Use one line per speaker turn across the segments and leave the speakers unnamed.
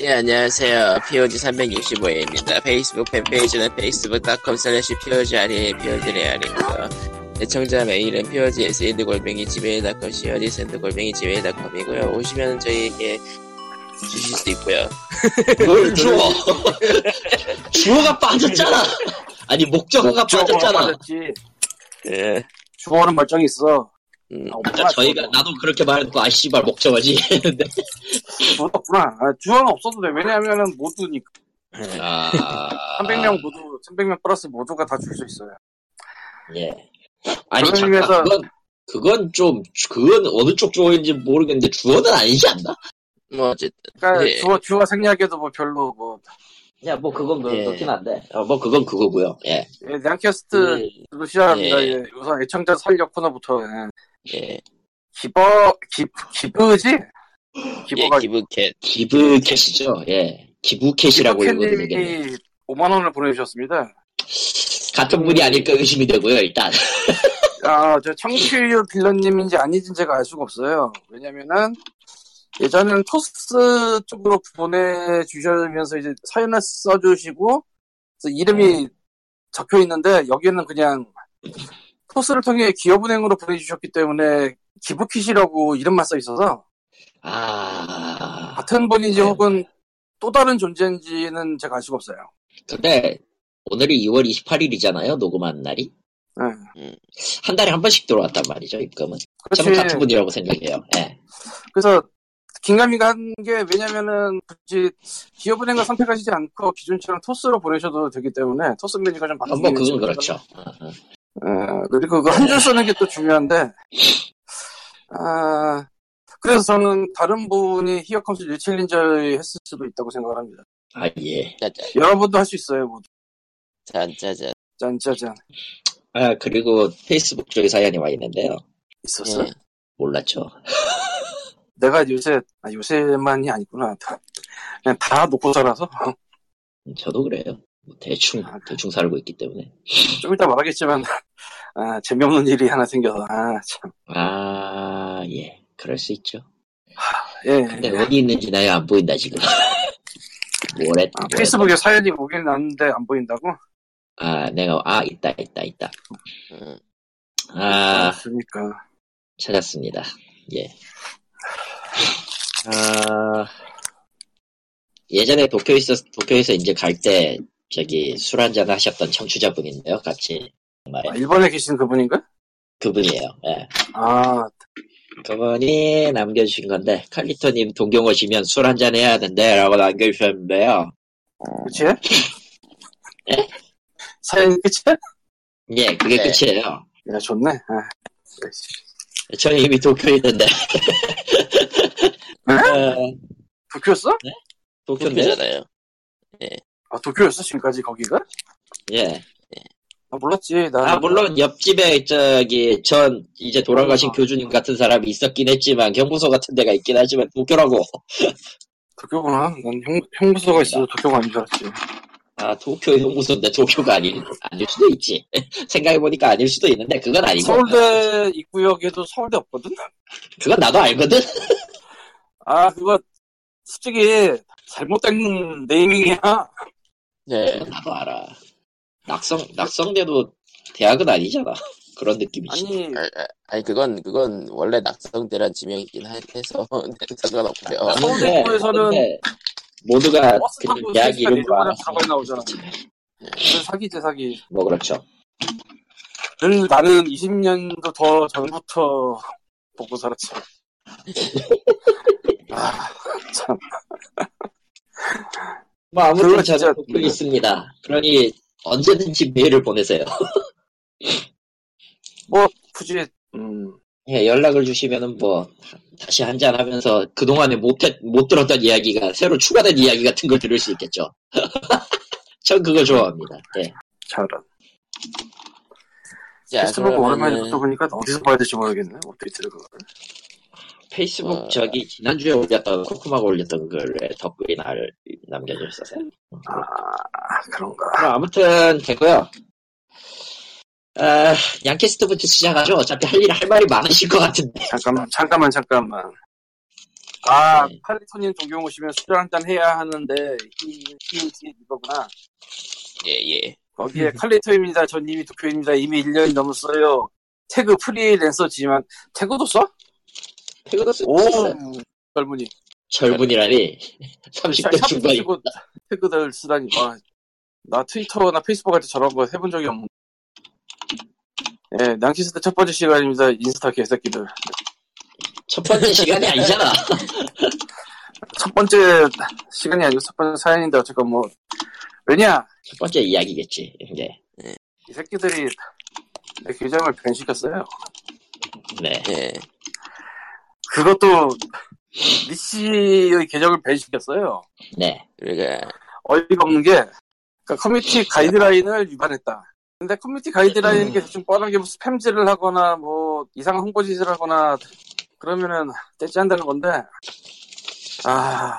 예, 안녕하세요. POG 365회입니다. 페이스북 팬페이지는 facebook.com slash POG 아리, POG 레알이고요. 애청자 메일은 POG SND 골뱅이 gmail.com, COD 샌드 골뱅이 지메일.com이고요. 오시면 저희에게 주실 수 있고요.
뭘 주어? 주어가 빠졌잖아. 아니 목적어가 빠졌잖아.
빠졌지.
예,
주어는 멀쩡히 있어.
음,
아,
아까 저희가 나도 그렇게 말해놓고 아 씨발 목적어지 했는데
주어 없구나. 아, 주어는 없어도 돼. 왜냐하면은 모두니까.
아
300명 모두, 300명 플러스 모두가 다 줄 수 있어요.
예 아니 잠깐
의미에서-
그건 그건 좀 그건 어느 쪽 주어인지 모르겠는데 주어는 아니지 않나?
뭐, 어쨌든.
그러니까
예.
주어, 주어 생략해도 뭐 별로 뭐,
야 뭐 그건
예.
그렇긴 한데 어, 뭐 그건 그거고요. 예.
예, 냥캐스트로
예,
시작합니다.
예.
예. 우선 애청자 살력 코너부터, 예.
예,
기버, 기, 기브지?
예,
기버가
기브캣.
기브 캐시죠. 예. 기부 캐시라고 읽어도 되겠네.
기브캣님이 5만 원을 보내주셨습니다.
같은 분이 아닐까 의심이 되고요. 일단
아, 저 청취율 빌런님인지 아닌지 제가 알 수가 없어요. 왜냐면은, 예전에는 토스 쪽으로 보내주시면서 이제 사연을 써주시고, 그래서 이름이 적혀 있는데, 여기는 그냥, 토스를 통해 기업은행으로 보내주셨기 때문에, 기부킷이라고 이름만 써 있어서,
아
같은 분인지
네.
혹은 또 다른 존재인지는 제가 알 수가 없어요.
근데 오늘이 2월 28일이잖아요. 녹음한 날이
네.
한 달에 한 번씩 들어왔단 말이죠. 입금은. 저는. 같은 분이라고 생각해요. 예.
그래서 긴가민가 한 게 왜냐면은 굳이 기업은행을 선택하시지 않고 기존처럼 토스로 보내셔도 되기 때문에 토스 메뉴가 좀
아,
바뀌는
뭐 그건 그렇죠. 어. 어,
그리고 그 한 줄 쓰는 게 또 중요한데 아 그래서 저는 다른 분이 히어컴스 리챌린저에 했을 수도 있다고 생각을 합니다.
아 예.
짜잔,
여러분도 할 수 있어요. 모두.
짠짜잔.
짠짜잔
아 그리고 페이스북 쪽에 사연이 와 있는데요.
있었어.
예.
몰랐죠.
내가 요새 아, 요새만이 아니구나. 다, 그냥 다 놓고 살아서
저도 그래요. 뭐 대충 대충 살고 있기 때문에.
좀 이따 말하겠지만 아, 재미없는 일이 하나 생겨서 아 참.
아 예. 그럴 수 있죠.
예.
근데 어디 있는지 나야 안 보인다 지금. 뭐래?
아? 페이스북에 사연이 오긴 났는데 안 보인다고?
아 내가 아 있다 있다 있다.
음,
아
그러니까
찾았습니다. 예. 아, 예전에 도쿄에서, 도쿄에서 이제 갈 때, 저기, 술 한잔 하셨던 청취자분인데요, 같이. 정말,
아, 일본에 계신 그분인가?
그분이에요. 예.
아
그분이 남겨주신 건데, 칼리토님 동경 오시면 술 한잔 해야 된대, 라고 남겨주셨는데요.
그치? 사연이 끝이야?
예, 그게
네.
끝이에요.
야 좋네 아,
저는 이미 도쿄에 있는데.
에?
어,
도쿄였어?
도쿄인데?
도쿄잖아요.
아 도쿄였어 지금까지 거기가?
예.
아 몰랐지 나
아, 물론 옆집에 저기 전 이제 돌아가신
어.
교주님 같은 사람이 있었긴 했지만 경부소 같은 데가 있긴 하지만 도쿄라고.
도쿄구나 난 형, 형부서가 있어도 도쿄가 아닌 줄 알았지
아, 도쿄 형부소인데 도쿄가 아닐, 아닐 수도 있지. 생각해보니까 아닐 수도 있는데 그건 아니고.
서울대 입구역에도 서울대 없거든?
그건 나도 알거든?
아 그거 솔직히 잘못된 네이밍이야
네.
그건 나도 알아. 낙성, 낙성대도 대학은 아니잖아. 그런 느낌이지.
아니
아, 아, 아니, 그건, 그건 원래 낙성대란 지명이긴 하- 해서 상관없고요.
아,
서울대
근데-
입구에서는
근데 모두가
타고
대학
3시간
이름으로
내려가면
알아서.
들어가 나오잖아. 사기지 사기
뭐 그렇죠.
늘 나는 20년도 더 전부터 보고 살았지. 아, 참.
뭐 아무튼 저는 도쿄에 있습니다. 그러니 언제든지 메일을 보내세요.
뭐, 굳이, 음,
예, 연락을 주시면은 뭐 다시 한잔 하면서 그 동안에 못, 했- 못 들었던 이야기가 새로 추가된 이야기 같은 걸 들을 수 있겠죠. 전 그거 좋아합니다. 예.
잘은.
자,
페이스북 오랜만에 또 보니까 어디서 봐야 될지 모르겠네, 업데이트를 그걸.
페이스북
어.
저기 지난주에 올렸던 코코마가 올렸던 글에 덧글이 날 남겨줬었어요.
아, 그런가.
그럼 아무튼 되고요. 아, 양캐스트부터 시작하죠. 어차피 할 일 할 말이 많으실 것 같은데.
잠깐만, 잠깐만, 잠깐만. 아, 아,
네.
칼리토님 동경 오시면 술 한잔 해야 하는데, 히, 히, 히, 이거구나.
예, 예.
거기에 칼리토입니다. 전 이미 도쿄입니다. 이미 1년이 넘었어요. 태그 프리랜서지만, 태그도 써?
태그도 쓰,
오. 젊은이.
젊은이라니 30대
샵
중반이
쓰시고 태그들 쓰다니. 와, 나 트위터나 페이스북 할 때 저런 거 해본 적이 없는데. 예, 낭키스 때첫 번째 시간입니다. 인스타 개새끼들.
첫 번째 시간이 아니잖아.
첫 번째 시간이 아니고 첫 번째 사연인데 어쨌건 뭐 왜냐
첫 번째 이야기겠지. 이제
이 새끼들이 내 계정을 밴시켰어요.
네.
예.
그것도 리씨의 계정을 밴시켰어요.
네.
그러니까,
어이가 없는 게 그러니까 커뮤니티 가이드라인을 위반했다. 근데 커뮤니티 가이드라인이 대충 뻔하게 뭐 스팸질을 하거나 뭐 이상한 홍보짓을 하거나 그러면은 제지한다는 건데 아,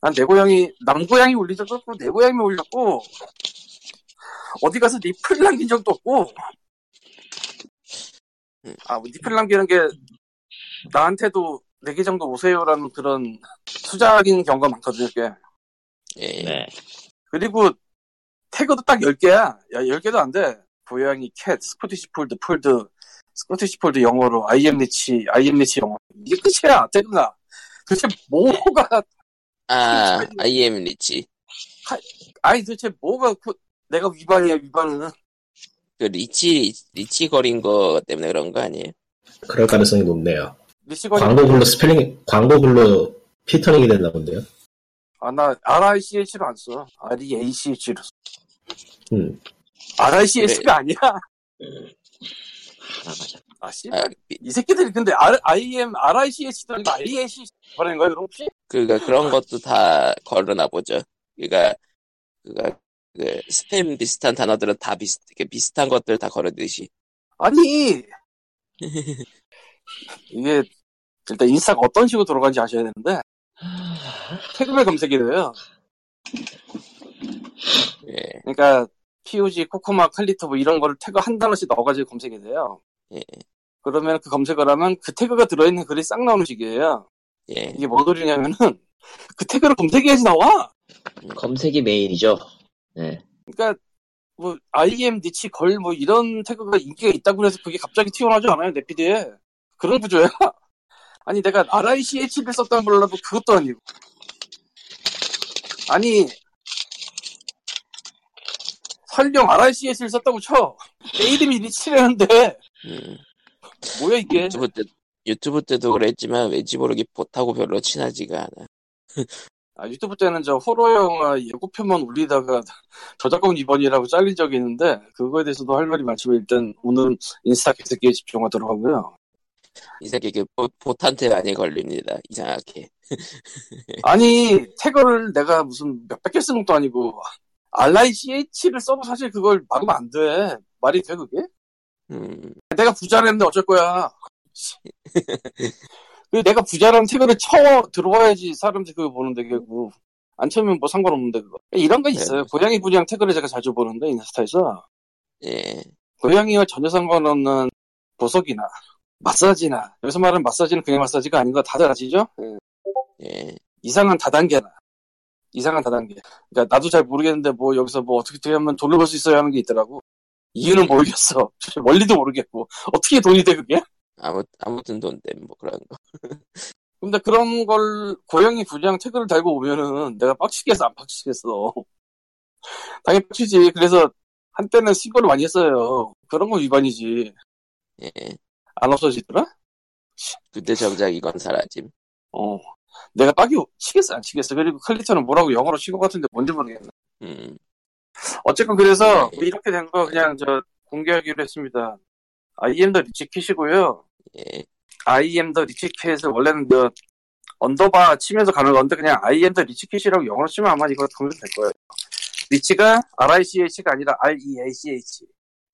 난 내 고양이 남 고양이 올린 적도 없고 내 고양이 올렸고 어디 가서 리플 남긴 적도 없고 아, 뭐 리플 남기는 게 나한테도 내 계정도 오세요라는 그런 수작인 경우가 많거든요. 꽤.
예.
네.
그리고 태그도 딱 10개야. 야, 10개도 안 돼. 고양이, cat, 스코티시 폴드, fold, Scottish Fold 영어로, I am Reach, I am Reach 영어. 이게 끝이야, 태그가. 도대체 뭐가,
아, IM Reach.
아니 도대체 뭐가 그- 내가 위반이야, 위반은.
그 리치, 리치 거린 거 때문에 그런 거 아니에요?
그럴 가능성이 높네요.
리시거니.
광고글로 스펠링, 광고글로 피터링이 됐나 본데요.
아, 나 RICH로 안 써. REACH로 써.
음.
RICH가 아니야.
하나 맞아.
아, 씨.
아, 비-
이 새끼들이 근데 R, IM, RICH도 아니고 REAC 보내는 거야, 그럼 혹시?
그니까 그런 것도 다 걸러나 보죠. 그니까, 그니까, 그, 스팸 비슷한 단어들은 다 비슷, 이렇게 비슷한 것들 다 걸어듯이.
아니 이게 일단 인스타가 어떤 식으로 돌아가는지 아셔야 되는데 태그를 검색이 돼요.
예,
그러니까 POG, 코코마, 칼리토 뭐 이런 거를 태그 한 단어씩 넣어가지고 검색이 돼요.
예,
그러면 그 검색을 하면 그 태그가 들어있는 글이 싹 나오는 식이에요.
예.
이게 뭔 소리냐면은 그 태그를 검색해야지 나와.
검색이 메인이죠. 네.
그러니까 뭐 IM, 니치, 걸 뭐 이런 태그가 인기가 있다고 해서 그게 갑자기 튀어나오지 않아요 내 피드에 그런 구조야. 아니 내가 RICH를 썼다는 몰라도 그것도 아니고 아니 설령 RICH를 썼다고 쳐. 내 이름이 리치라는데
음,
뭐야 이게?
유튜브 때, 유튜브 때도 그랬지만 왠지 모르게 보타고 별로 친하지가 않아.
아, 유튜브 때는 저 호러 영화 예고편만 올리다가 저작권 위반이라고 잘린 적이 있는데 그거에 대해서도 할 말이 많지만 일단 오늘 인스타 개새끼에 집중하도록 하고요.
이 새끼 그 보, 보탄테 많이 걸립니다. 이상하게.
아니 태그를 내가 무슨 몇백 개 쓰는 것도 아니고 RICH를 써도 사실 그걸 막으면 안 돼. 말이 돼 그게?
음,
내가 부자라는데 어쩔 거야. 그 내가 부자라는 태그를 쳐 들어와야지 사람들이 그거 보는데 결국 안 쳐면 뭐 상관없는데 그거 이런 거 있어요.
네.
고양이 분양 태그를 제가 자주 보는데 인스타에서
예,
고양이와 전혀 상관없는 보석이나 마사지나 여기서 말하는 마사지는 그냥 마사지가 아닌 거 다들 아시죠? 예.
예,
이상한 다단계나 이상한 다단계. 그러니까 나도 잘 모르겠는데 뭐 여기서 뭐 어떻게 하면 돈을 벌 수 있어야 하는 게 있더라고. 이유는 모르겠어. 원리도 모르겠고 어떻게 돈이 돼 그게?
아무, 아무튼 돈 때문에 뭐 그런 거.
근데 그런 걸 고양이 분양 태그를 달고 오면은 내가 빡치겠어 안 빡치겠어. 당연히 빡치지. 그래서 한때는 신고를 많이 했어요. 그런 건 위반이지.
예,
안 없어지더라?
근데 정작 이건 사라짐.
어. 내가 빡이 치겠어 안 치겠어. 그리고 칼리터는 뭐라고 영어로 친 것 같은데 뭔지 모르겠네.
음,
어쨌건 그래서 뭐 이렇게 된 거 그냥 저 공개하기로 했습니다. IM 더 리치킷이고요.
예,
IM 더 리치킷을 원래는 그 언더바 치면서 가는 건데 그냥 IM 더 리치킷이라고 영어로 치면 아마 이거 검색 될 거예요. Reach가 RICH가 아니라 REACH.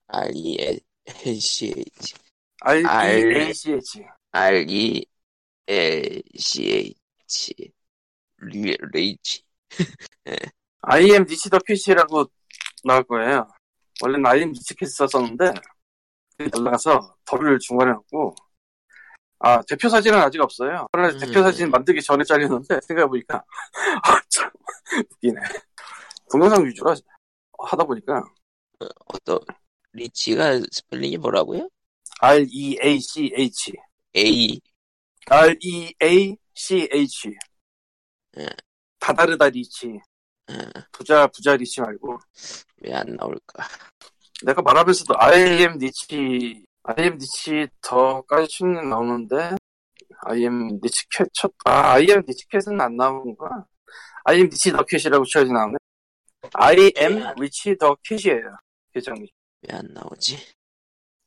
R-E-A-C-H.
REACH.
R-E-A-C-H. 리, 레이치.
IM 리치 더 킷이라고 나올 거예요. 원래는 IM Reach Cat 썼었는데 그게 날라가서 the를 중간에 넣고 아, 대표 사진은 아직 없어요. 원래
음.
대표 사진 만들기 전에 잘렸는데, 생각해보니까, 아, 참, 웃기네. 동영상 위주로 하다 보니까,
어떤 Reach가 스펠링이 뭐라고요?
R-E-A-C-H.
A
R-E-A-C-H.
예.
다다르다 reach. 부자, 부자 rich 말고.
왜 안 나올까?
내가 말하면서도 I am 니치, I am 니치 더까지 춤은 나오는데, I am Reach Cat 첫, 아, I am 니치 캣은 안 나오는구나. I am 니치 더 캣이라고 쳐야지 나오네. I am 리치 더 캣이에요. 계정이.
왜 안 나오지?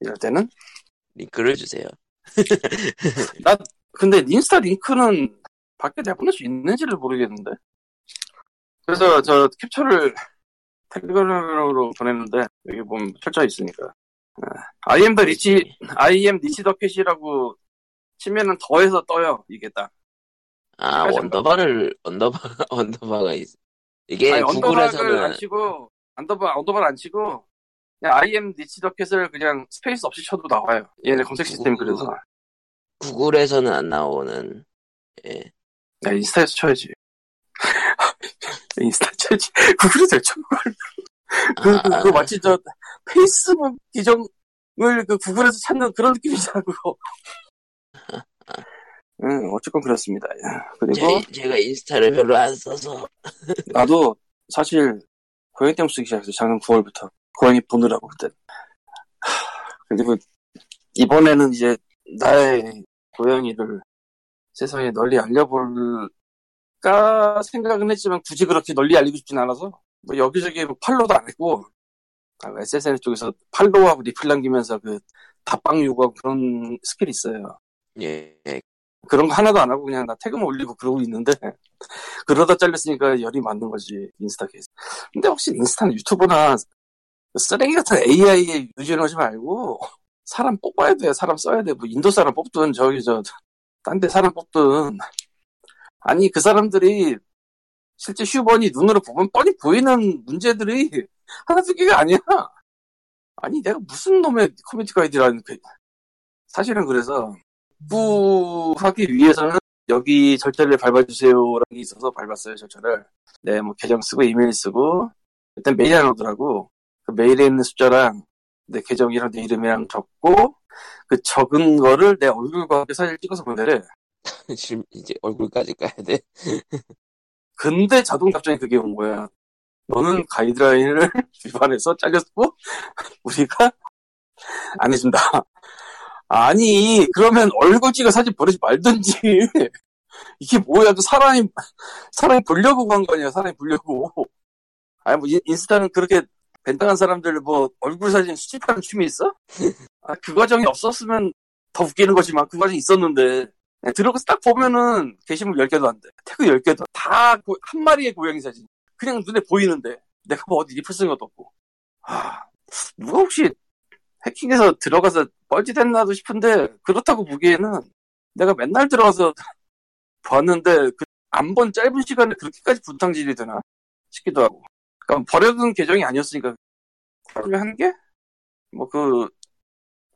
이럴 때는.
링크를 주세요.
근데 인스타 링크는 밖에 내보낼 수 있는지를 모르겠는데. 그래서 저 캡처를 텔레그램으로 보냈는데, 여기 보면 펼쳐 있으니까. 아, I am the 리치, I am 니치 더 캣이라고 치면은 더해서 떠요, 이게 딱.
아,
하지
언더바를, 언더바, 언더바가 있, 이게
아니, 언더바를 안
구글에서는,
치고, 언더바, 언더바를 안 치고, 그냥 I am 니치 더 캣을 그냥 스페이스 없이 쳐도 나와요. 얘네 검색 시스템이 그래서.
구글에서는 안 나오는, 예.
야, 인스타에서 쳐야지. 인스타 쳐야지. 구글에서 쳐, 그걸. 그, 그,
아,
그 마치 저, 페이스북 계정을 그 구글에서 찾는 그런 느낌이잖아, 그거. 응, 어쨌건 그렇습니다. 야, 그리고
제, 제가 인스타를 별로 안 써서,
나도 사실 고양이 때문에 쓰기 시작했어, 작년 9월부터. 고양이 보느라고, 그때. 하, 그리고 이번에는 이제 나의 고양이를 세상에 널리 알려볼까 생각은 했지만 굳이 그렇게 널리 알리고 싶진 않아서 뭐 여기저기 뭐 팔로우도 안 했고 아, SSN 쪽에서 팔로우하고 리플 남기면서 그 답방 요구하고 그런 스킬이 있어요.
예, 예.
그런 거 하나도 안 하고 그냥 나 태그만 올리고 그러고 있는데 그러다 잘렸으니까 열이 받는 거지 인스타 케이스. 근데 혹시 인스타는 유튜브나 쓰레기 같은 AI에 의지하지 말고 사람 뽑아야 돼. 사람 써야 돼. 뭐 인도 사람 뽑든 저기 저 딴 데 사람 뽑든 아니 그 사람들이 실제 휴번이 눈으로 보면 뻔히 보이는 문제들이 하나 두 개가 아니야. 아니 내가 무슨 놈의 커뮤니티 가이드라는 그 사실은 그래서 복구하기 위해서는 여기 절차를 밟아주세요라는 게 있어서 밟았어요 절차를. 네, 뭐 계정 쓰고 이메일 쓰고 일단 메일 안 오더라고. 그 메일에 있는 숫자랑 내 계정이랑 내 이름이랑 적고 그 적은 거를 내 얼굴과 함께 사진 찍어서 보내래.
지금 이제 얼굴까지 까야 돼.
근데 자동 답장이 그게 온 거야. 너는 가이드라인을 위반해서 잘렸고 우리가 안 해준다. 아니 그러면 얼굴 찍어 사진 보내지 말든지 이게 뭐야 그 사람이 사람이 보려고 간 거냐 사람이 보려고 아니 뭐 인- 인스타는 그렇게 벤당한 사람들 뭐 얼굴 사진 수집하는 춤이 있어? 아, 그 과정이 없었으면 더 웃기는 거지만 그 과정이 있었는데 그냥 들어가서 딱 보면은 게시물 10개도 안 돼. 태그 10개도 다 한 마리의 고양이 사진. 그냥 눈에 보이는데 내가 뭐 어디 리플 쓴 것도 없고. 아, 누가 혹시 해킹해서 들어가서 뻘짓했나도 싶은데 그렇다고 보기에는 내가 맨날 들어가서 봤는데 그 안 본 짧은 시간에 그렇게까지 분탕질이 되나 싶기도 하고. 그러니까 버려둔 계정이 아니었으니까 하루에 한 개? 뭐 그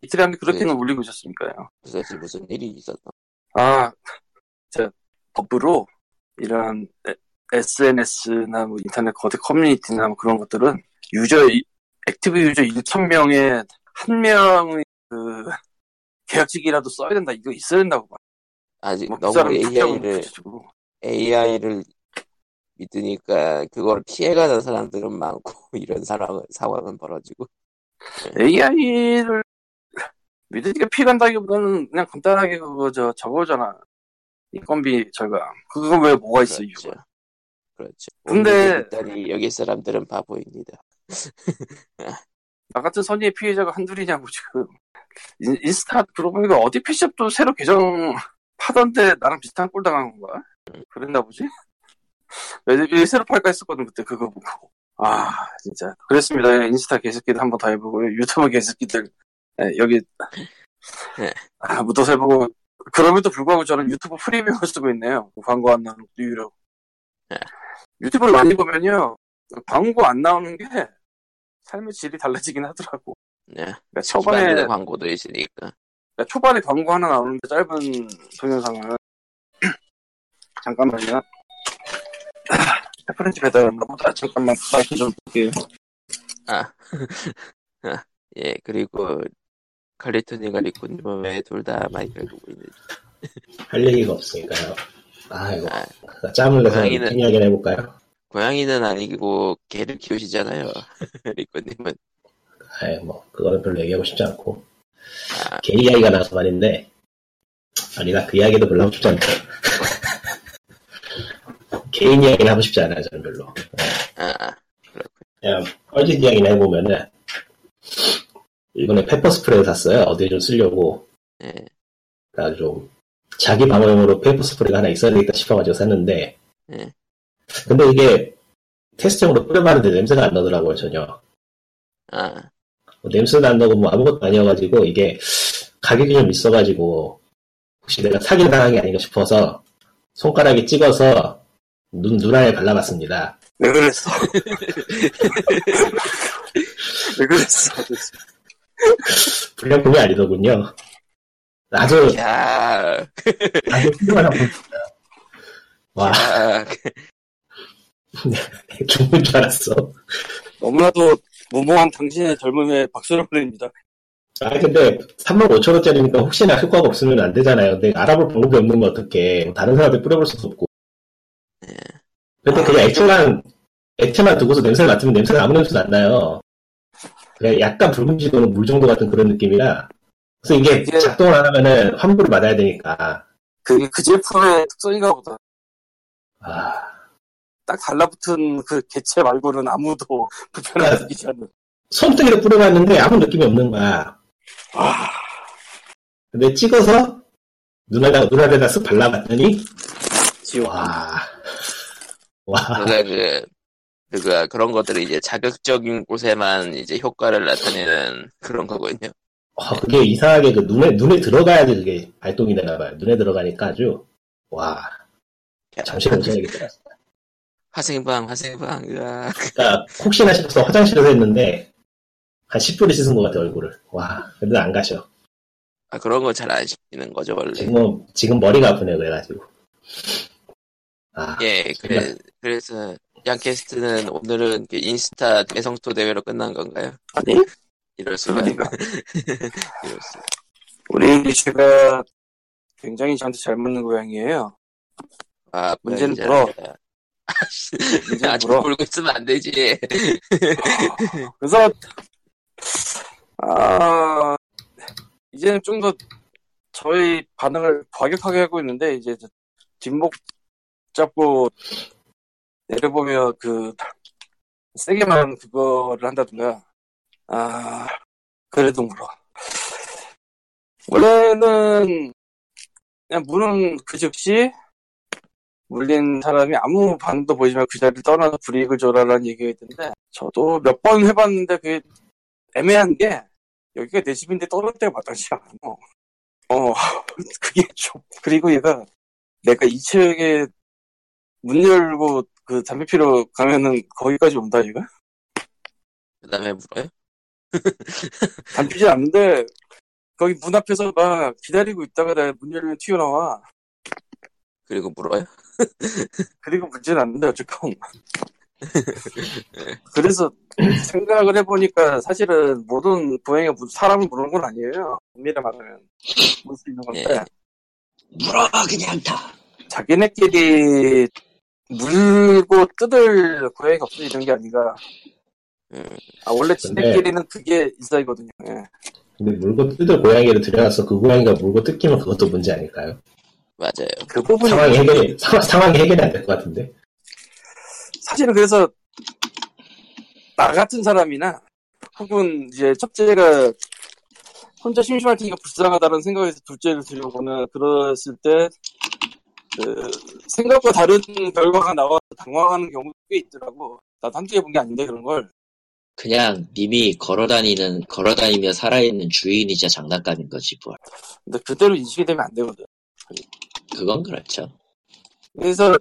이틀에 한 개 그렇게는 올리고 있었으니까요.
무슨, 무슨 일이 있었나?
아, 저 법으로 이런 SNS나 뭐 인터넷 거대 커뮤니티나 뭐 그런 것들은 user 이- active user 1,000명에 한 명의 그 계약직이라도 써야 된다. 이거 있어야 된다고 봐.
아직
뭐그
너무 AI를. AI를 믿으니까 그걸 피해가는 사람들은 많고, 이런 상황은, 상황은 벌어지고.
AI를 믿으니까 피해간다기보다는 그냥 간단하게 그거 저 저거잖아. 인건비 절감. 그거 왜 뭐가 있어 이유가.
그렇죠. 그렇죠.
근데-
일단이 여기 사람들은 바보입니다.
나 같은 선의의 피해자가 한둘이냐고 지금 인, 인스타 그러고 보니까 어디 패시업도 새로 계정 파던데 나랑 비슷한 꼴 당한 건가? 그랬나 보지? 왜, 왜 새로 팔까 했었거든 그때 그거 보고 아 진짜 그랬습니다 인스타 개새끼들 한번 다 해보고 유튜브 개새끼들 예, 여기
네.
아 묻어서 해보고 그럼에도 불구하고 저는 유튜브 프리미엄을 쓰고 있네요 광고 안 나오는 이유로
네.
유튜브를 많이 보면요 광고 안 나오는 게 삶의 질이 달라지긴 하더라고
네.
그러니까
초반에 광고도 있으니까.
그러니까 초반에 광고 하나 나오는데 짧은 동영상은 잠깐만요. 레퍼런스 배달했나 보다. 잠깐만 마이크 좀 볼게요.
아, 아, 예, 그리고 칼리토니가 리코님은 왜둘 다 마이크를 보고 있는지.
할 얘기가 없으니까요. 아, 이거.
아,
짬을 내서
고양이는-
이야기 해볼까요?
고양이는 아니고 개를 키우시잖아요. 리코님은.
아이, 뭐, 그거는 별로 얘기하고 싶지 않고.
아,
개 이야기가 나와서 말인데, 아니다, 그 이야기도 별로 하고 싶지 않다. 개인 이야기는 하고 싶지 않아요, 저는 별로.
아,
그냥, 뻘짓 이야기나 해보면은, 이번에 페퍼 스프레이 샀어요. 어디에 좀 쓰려고.
예,
그래서 좀, 자기 방어용으로 페퍼 스프레이가 하나 있어야 되겠다 싶어가지고 샀는데,
예.
근데 이게, 테스트용으로 뿌려봤는데 냄새가 안 나더라고요, 전혀.
아,
뭐 냄새도 안 나고 뭐 아무것도 아니어가지고 이게 가격이 좀 있어가지고 혹시 내가 사기 당한 게 아닌가 싶어서 손가락에 찍어서 눈, 눈 안에 발라봤습니다.
왜 그랬어? 왜 그랬어?
불량품이 아니더군요. 아주,
야,
아주 훌륭한 상품입니다. 와,
아,
죽는 줄 알았어.
너무나도 무모한 당신의 젊음에 박수를 보냅니다.
아, 근데 35,000원짜리니까 혹시나 효과가 없으면 안 되잖아요. 근데 알아볼 방법이 없는 거 어떡해. 다른 사람한테 뿌려볼 수도 없고. 근데 그냥 액체만, 액체만 두고서 냄새를 맡으면 냄새가 아무 냄새도 안 나요. 그냥 약간 붉은지 도는 물 정도 같은 그런 느낌이라. 그래서 이게 작동을 안 하면은 환불을 받아야 되니까.
그게 그 제품의 특성인가 보다.
아,
딱 달라붙은 그 개체 말고는 아무도 불편하게 느끼지 않는.
손등에도 뿌려봤는데 아무 느낌이 없는 거야.
아,
근데 찍어서 눈에다, 눈에다 쓱 발라봤더니,
지옥.
와. 와.
그가 그, 그가 그런 것들이 이제 자극적인 곳에만 이제 효과를 나타내는 그런 거거든요.
어, 그게 이상하게 그 눈에, 눈에 들어가야지 그게 발동이 되나 봐요. 눈에 들어가니까 아주, 와, 잠시 못해야겠더라.
화생방, 화생방, 으아.
그러니까, 혹시나 싶어서 화장실에서 했는데, 한 10분을 씻은 것 같아, 얼굴을. 와, 근데 안 가셔.
아, 그런 거 잘안 시키는 거죠, 원래.
지금, 지금 머리가 아프네, 그래가지고. 아,
예, 그래, 그래서, 양캐스트는 오늘은 그 인스타 대성토 대회로 끝난 건가요?
아니,
이럴 수가.
그러니까.
이럴 수.
우리 리슈가 굉장히 저한테 잘 맞는 고양이에요.
아,
문제는. 물어. 문제는
아직
물어.
물고 있으면 안 되지.
그래서, 아, 이제는 좀 더 저희 반응을 과격하게 하고 있는데, 이제 저 뒷목 잡고 내려보면 그, 세게만 그거를 한다든가, 아, 그래도 물어. 원래는 그냥 무는 그 즉시 물린 사람이 아무 반응도 보이지 말고 그 자리를 떠나서 불이익을 줘라라는 얘기가 있던데 저도 몇 번 해봤는데 그게 애매한 게 여기가 내 집인데 떠날 때가 마땅치 않아. 어, 그게 좀 그리고 얘가 내가 2층에 문 열고 그 담배 피러 가면은 거기까지 온다 얘가?
그 다음에 물어요?
담배 피지 않는데 거기 문 앞에서 막 기다리고 있다가 내가 문 열면 튀어나와.
그리고 물어요?
그리고 문제는 않는데 어쨌건 그래서 생각을 해보니까 사실은 모든 무- 사람을 물는 건 아니에요 엄밀히 말하면 물수 있는 건데
예.
물어 그냥 다.
자기네끼리 물고 뜯을 고양이가 없어지는 게 아닌가
음,
아 원래 지네끼리는 그게 인사이거든요 예.
근데 물고 뜯을 고양이를 들여가서 그 고양이가 물고 뜯기면 그것도 문제 아닐까요?
맞아요.
그 부분이
상황이 해결이, 상황, 상황이 해결이 안 될 것 같은데.
사실은 그래서 나 같은 사람이나 혹은 이제 첫째가 혼자 심심할 테니까 불쌍하다는 생각에서 둘째를 들여보거나 그랬을 때 그, 생각과 다른 결과가 나와서 당황하는 경우도 꽤 있더라고. 나도 한두 개 본 게 아닌데 그런 걸.
그냥 님이 걸어다니는 걸어다니며 살아있는 주인이자 장난감인 거지 뭘.
근데 그대로 인식이 되면 안 되거든.
그건 그렇죠.
그래서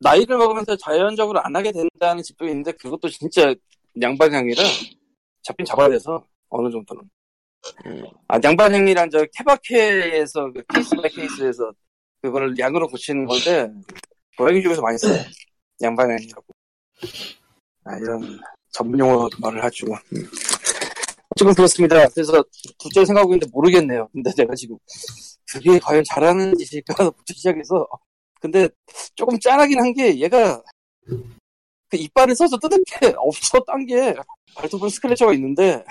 나이를 먹으면서 자연적으로 안 하게 된다는 집도 있는데 그것도 진짜 냥바냥이라 잡긴 잡아야 돼서 어느 정도는. 아, 냥바냥이란 저 케바케에서 그 case by case에서 그거를 냥으로 고치는 건데 고양이 중에서 많이 써요. 냥바냥이라고. 아, 이런 전문 용어 말을 하죠. 음. 어쨌든 그렇습니다. 그래서 둘째 생각하고 있는데 모르겠네요. 근데 내가 지금 그게 과연 잘하는 짓일까부터 시작해서 근데 조금 짠하긴 한 게 얘가 그 이빨을 써서 뜯은 게 없어 딴 게 발톱은 스크래쳐가 있는데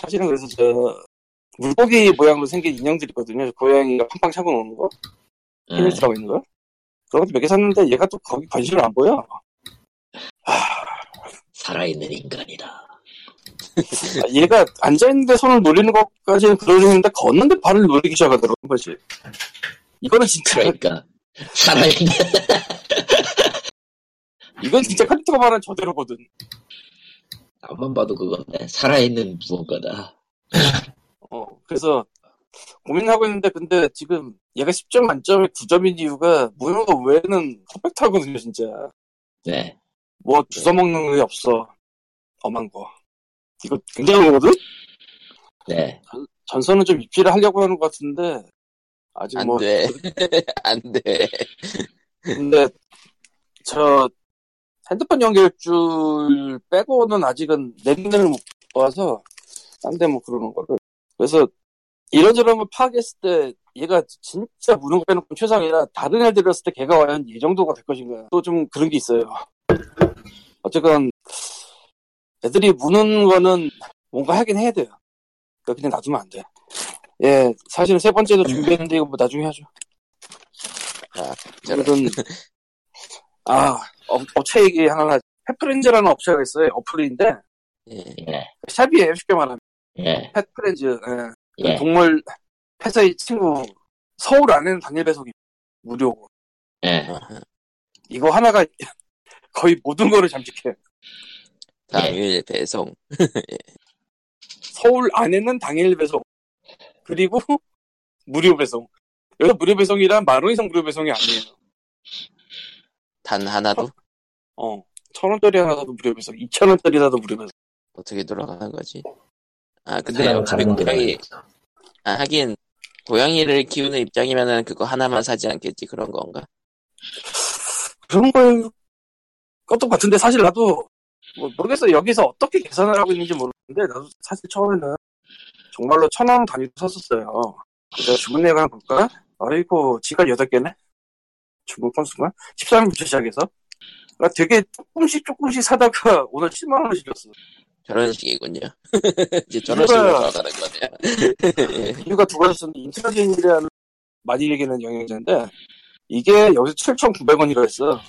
사실은 그래서 저 물고기 모양으로 생긴 인형들 있거든요. 고양이가 팡팡 차고 노는 거
예.
피니스라고 있는 거 그런 것도 몇 개 샀는데 얘가 또 거기 관심을 안 보여.
살아있는 인간이다.
아, 얘가 앉아있는데 손을 노리는 것까지는 그러는데 걷는데 발을 노리기 시작하더라고 한 번씩. 이거는 진짜
그러니까 살아있는
이건 진짜 카리토가 말한 저대로거든.
앞만 봐도 그건데 살아있는 무언가다.
어, 그래서 고민하고 있는데 근데 지금 얘가 10점 만점에 9점인 이유가 무효가 외에는 퍼펙트하거든요 진짜.
네.
뭐 주워 먹는 게 없어. 엄한 거. 이거 굉장히 거거든?
네.
전 선은 좀 입지를 하려고 하는 것 같은데 아직
안
뭐
돼. 안 돼.
근데 저 핸드폰 연결줄 빼고는 아직은 내 눈에는 못 봐서 딴 데 뭐 그러는 거를 그래서 이런저런 걸 파악했을 때 얘가 진짜 무는 거 빼놓고 최상이라 다른 애들 이었을 때 걔가 과연 이 정도가 될 것인가 또 좀 그런 게 있어요 어쨌건 애들이 무는 거는 뭔가 하긴 해야 돼요 그러니까 그냥 놔두면 안 돼 예 사실은 세 번째도 준비했는데 이거 뭐 나중에 하죠
저런.
저는 아 업, 업체 얘기 하나 펫프렌즈라는 업체가 있어요 어플인데
예.
예.
shop이에요 쉽게 말하면
예.
펫프렌즈 예.
예.
동물 펫의 친구 서울 안에는 당일 배송이 무료고
예.
이거 하나가 거의 모든 거를 잠식해
당일 배송.
서울 안에는 당일 배송 그리고 무료 배송 여기서 무료 배송이란 만 원 이상 무료 배송이 아니에요
단 하나도
어, 천 원짜리 하나 사도 무료 배송, 이천 원짜리 사도 무료 배송.
어떻게 돌아가는 거지? 아 근데 어차피 고양이.
아
하긴 고양이를 키우는 입장이면은 그거 하나만 사지 않겠지 그런 건가?
그런 걸 것도 같은데 사실 나도 뭐 모르겠어 여기서 어떻게 계산을 하고 있는지 모르겠는데 나도 사실 처음에는 정말로 천 원 단위로 샀었어요. 그래서 주문 내역을 한번 볼까? 아이고 지가 여덟 개네. 주문 건수가 13일부터 시작해서 그러니까 되게 조금씩 조금씩 사다가 오늘 7만 원을 질렀어.
저런 식이군요. 이제 저런 식으로. 돌아가는 거네요.
이유가 두 가지 있었는데 인트라젠이라는 많이 얘기하는 영양제인데 이게 여기서 7,900원이라 했어.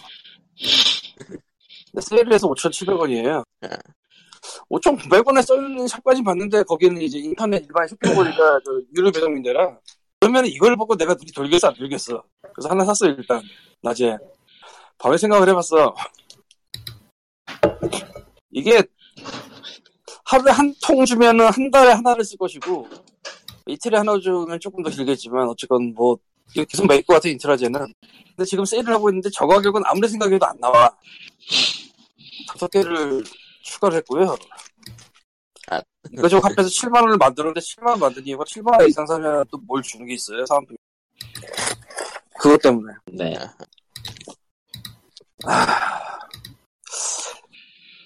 근데 세일을 해서 5,700원이에요.
아.
5,900원에 써있는 샵까지 봤는데 거기는 이제 인터넷 일반 쇼핑몰이니까 저 유료 배송인데라 그러면 이걸 보고 내가 눈이 돌겠어 안 돌겠어. 그래서 하나 샀어 요 일단 낮에 밤에 생각을 해봤어. 이게 하루에 한 통 주면은 한 달에 하나를 쓸 것이고 이틀에 하나 주면 조금 더 길겠지만 어쨌건 뭐 계속 매일 것 같아 인트라제는 근데 지금 세일을 하고 있는데 저 가격은 아무리 생각해도 안 나와 다섯 개를 추가를 했고요
아.
이거 저 합해서 7만 원을 만들었는데 7만 원 만든 이유가 7만 원 이상 사면 또 뭘 주는 게 있어요 사은품 그것 때문에
네.
아.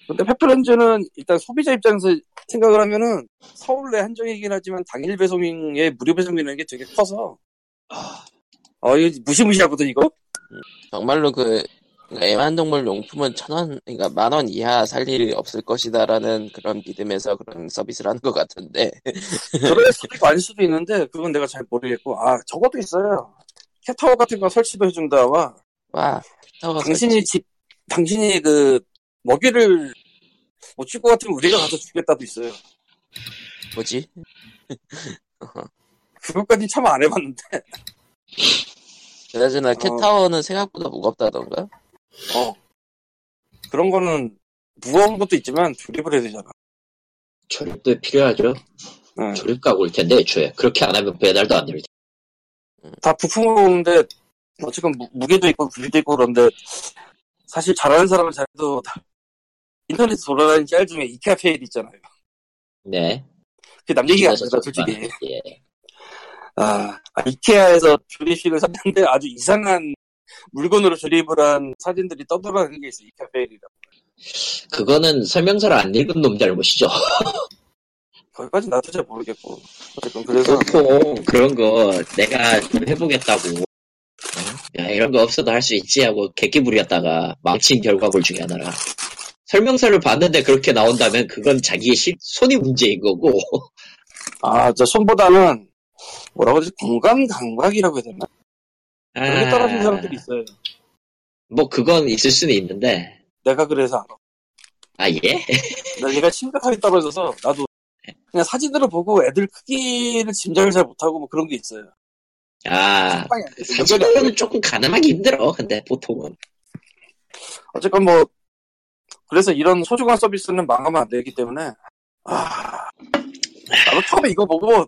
근데 페프렌즈는 일단 소비자 입장에서 생각을 하면은 서울 내 한정이긴 하지만 당일 배송에 무료 배송이라는 게 되게 커서. 어 이거 무시무시하거든 이거?
정말로 그 애완동물 용품은 천 원, 그러니까 만 원 이하 살 일이 없을 것이다라는 그런 믿음에서 그런 서비스를 하는 것 같은데.
수도 있고 아닐 수도 있는데 그건 내가 잘 모르겠고. 아 저것도 있어요. 캣타워 같은 거 설치도 해준다와.
와 타워
당신이
설치.
집 당신이 그 먹이를 못 줄 것 같으면 우리가 가서 주겠다도 있어요
뭐지?
그것까지 참 안 해봤는데
그나저나 캣타워는 생각보다 무겁다던가?
어. 그런 거는 무거운 것도 있지만 조립을 해야 되잖아.
조립도 필요하죠.
응.
조립가가 올 텐데 애초에 그렇게 안 하면 배달도 안될 텐데.
다 부품으로 오는데 어쨌건 무, 무게도 있고 부피도 있고 그런데 사실 잘하는 사람은 잘해도 다- 인터넷 돌아다니는 짤 중에 이케아 fail 있잖아요.
네.
그게 남 얘기가 아니다, 솔직히.
예.
아, 아, 이케아에서 조립식을 샀는데 아주 이상한 물건으로 조립을 한 사진들이 떠돌아다니는 게 있어, 이케아 fail이라고.
그거는 설명서를 안 읽은 놈 잘못이죠.
거기까지 나도 잘 모르겠고. 어쨌건 그래서,
보통 그런 거 내가 좀 해보겠다고 어? 야 이런 거 없어도 할 수 있지 하고 부렸다가 망친 결과물 중에 하나라 설명서를 봤는데 그렇게 나온다면 그건 자기의 시- 손이 문제인 거고
아, 저 손보다는 뭐라고 하지? 공간 감각이라고 해야 되나? 그렇게 떨어진 사람들이 있어요.
뭐 그건 있을 수는 있는데
내가 그래서 알아.
아 예?
나 얘가 심각하게 떨어져서 나도 그냥 사진들을 보고 애들 크기를 짐작을 잘 못하고 뭐 그런 게 있어요.
아. 사진은 조금 가늠하기 힘들어 근데 보통은
어쨌건 뭐 그래서 이런 소중한 서비스는 망하면 안 되기 때문에 아 나도 처음에 이거 보고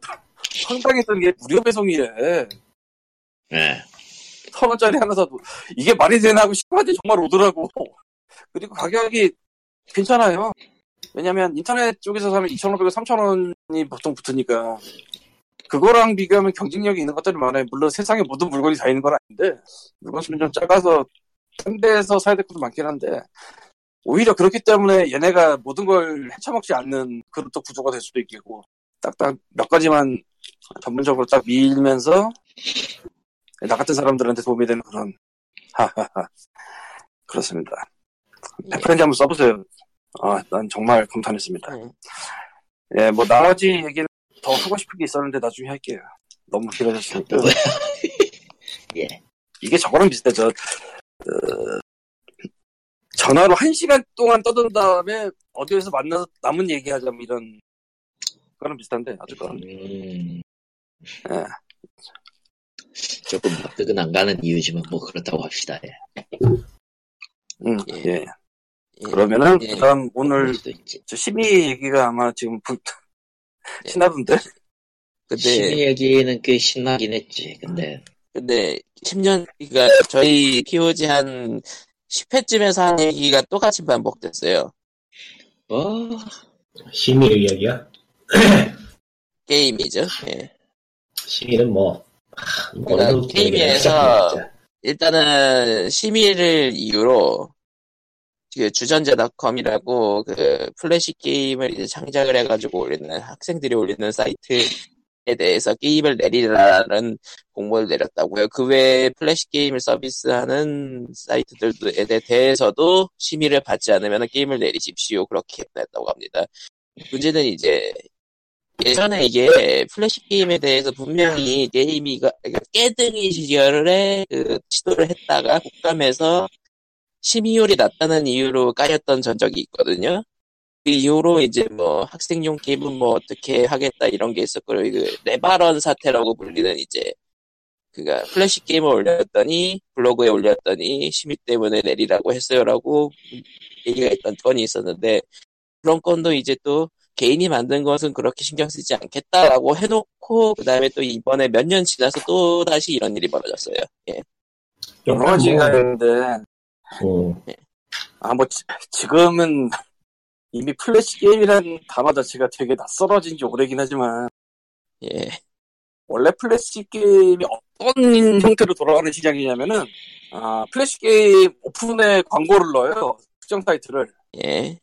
황당했던 게 무료 배송이래.
예.
천 원짜리 하나 사도 이게 말이 되나 하고 싶어하지 정말 오더라고. 그리고 가격이 괜찮아요. 왜냐면 인터넷 쪽에서 사면 2,500원, 3,000원이 보통 붙으니까. 그거랑 비교하면 경쟁력이 있는 것들이 많아요. 물론 세상에 모든 물건이 다 있는 건 아닌데 물건 수는 좀 작아서 딴 데서 사야 될 것도 많긴 한데 오히려 그렇기 때문에 얘네가 모든 걸 헤쳐먹지 않는 그런 또 구조가 될 수도 있겠고 딱딱 몇 가지만 전문적으로 딱 밀면서 나 같은 사람들한테 도움이 되는 그런 하하하 그렇습니다 페프렌즈 한번 써보세요 아, 난 정말 감탄했습니다
음.
예, 뭐 나머지 얘기는 더 하고 싶은 게 있었는데 나중에 할게요 너무 길어졌으니까
뭐야? 예.
이게 저거랑 비슷해. 저, 어, 전화로 한 시간 동안 떠든 다음에 어디에서 만나서 남은 얘기하자, 뭐 이런, 그거랑 비슷한데, 어쨌건.
음...
예.
조금 납득은 안 가는 이유지만 뭐 그렇다고 합시다 예.
음,
예.
예.
예.
그러면은,
예.
그 다음 오늘, 저 심의 얘기가 아마 지금 불,
예.
신나던데?
근데
심의 얘기는 꽤 신나긴 했지 근데
근데 10년 그러니까 저희 POG 한 10회쯤에서 한 얘기가 똑같이 반복됐어요.
뭐
심의의 이야기야?
게임위죠. 예.
심의는 뭐, 하, 뭐
그러니까 게임위에서. 일단은 심의를 이유로 그 주전자닷컴이라고 그 플래시 게임을 이제 창작을 해가지고 올리는 학생들이 올리는 사이트에 대해서 게임을 내리라는 공문을 내렸다고요. 그 외에 플래시 게임을 서비스하는 사이트들에 대해서도 심의를 받지 않으면 게임을 내리십시오. 그렇게 했다고 합니다. 문제는 이제 예전에 이게 플래시 게임에 대해서 분명히 게임위가 그러니까 게등위 시절에 그 시도를 했다가 국감에서 심의율이 낮다는 이유로 까였던 전적이 있거든요. 그 이후로 이제 뭐 학생용 게임은 뭐 어떻게 하겠다 이런 게 있었고 그 레바런 사태라고 불리는 이제 그가 플래시 게임을 올렸더니 블로그에 올렸더니 심의 때문에 내리라고 했어요라고 얘기가 있던 건이 있었는데 그런 건도 이제 또 개인이 만든 것은 그렇게 신경 쓰지 않겠다라고 해놓고 그 다음에 또 이번에 몇 년 지나서 또 다시 이런 일이 벌어졌어요. 예.
여러 가지가 있는데,
어,
아, 뭐, 지, 지금은 이미 플래시 게임이라는 단어 자체가 되게 낯설어진 지 오래긴 하지만,
예.
원래 플래시 게임이 어떤 형태로 돌아가는 시장이냐면은 아, 플래시 게임 오픈에 광고를 넣어요 특정 사이트를
예.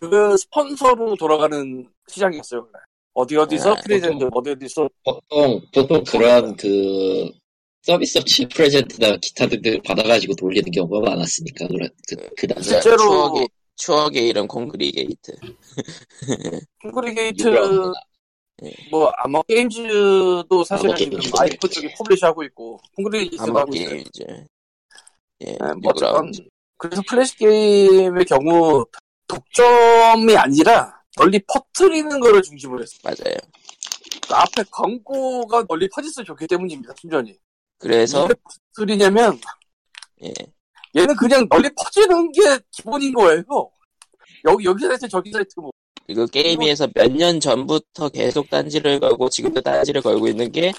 그 스폰서로 돌아가는 시장이었어요 원래 어디 어디서
아,
프레젠트 어디 어디서
보통 보통 그런 그 서비스 업체 프레젠트나 기타 등등 받아가지고 돌리는 경우가 많았으니까 그런 그, 그
실제로
추억의 이름 콩그리 게이트.
콩그리 게이트
유명합니다.
뭐 아마 게임즈도 사실은 지금. 아이프 쪽에 퍼블리시하고 있고 콩그리 게이트도 하고 있어요.
예.
네, 뭐 어쨌건. 그래서 플래시 게임의 경우 독점이 아니라 널리 퍼뜨리는 거를 중심으로 했어요
맞아요.
그 앞에 광고가 널리 퍼졌으면 좋기 때문입니다, 순전히.
그래서,
왜 소리냐면,
예.
얘는 그냥 널리 퍼지는 게 기본인 거예요. 여기, 여기 사이트, 저기 사이트, 뭐.
그리고 게임위에서 몇 년 전부터 계속 딴지를 걸고 지금도 딴지를 걸고 있는 게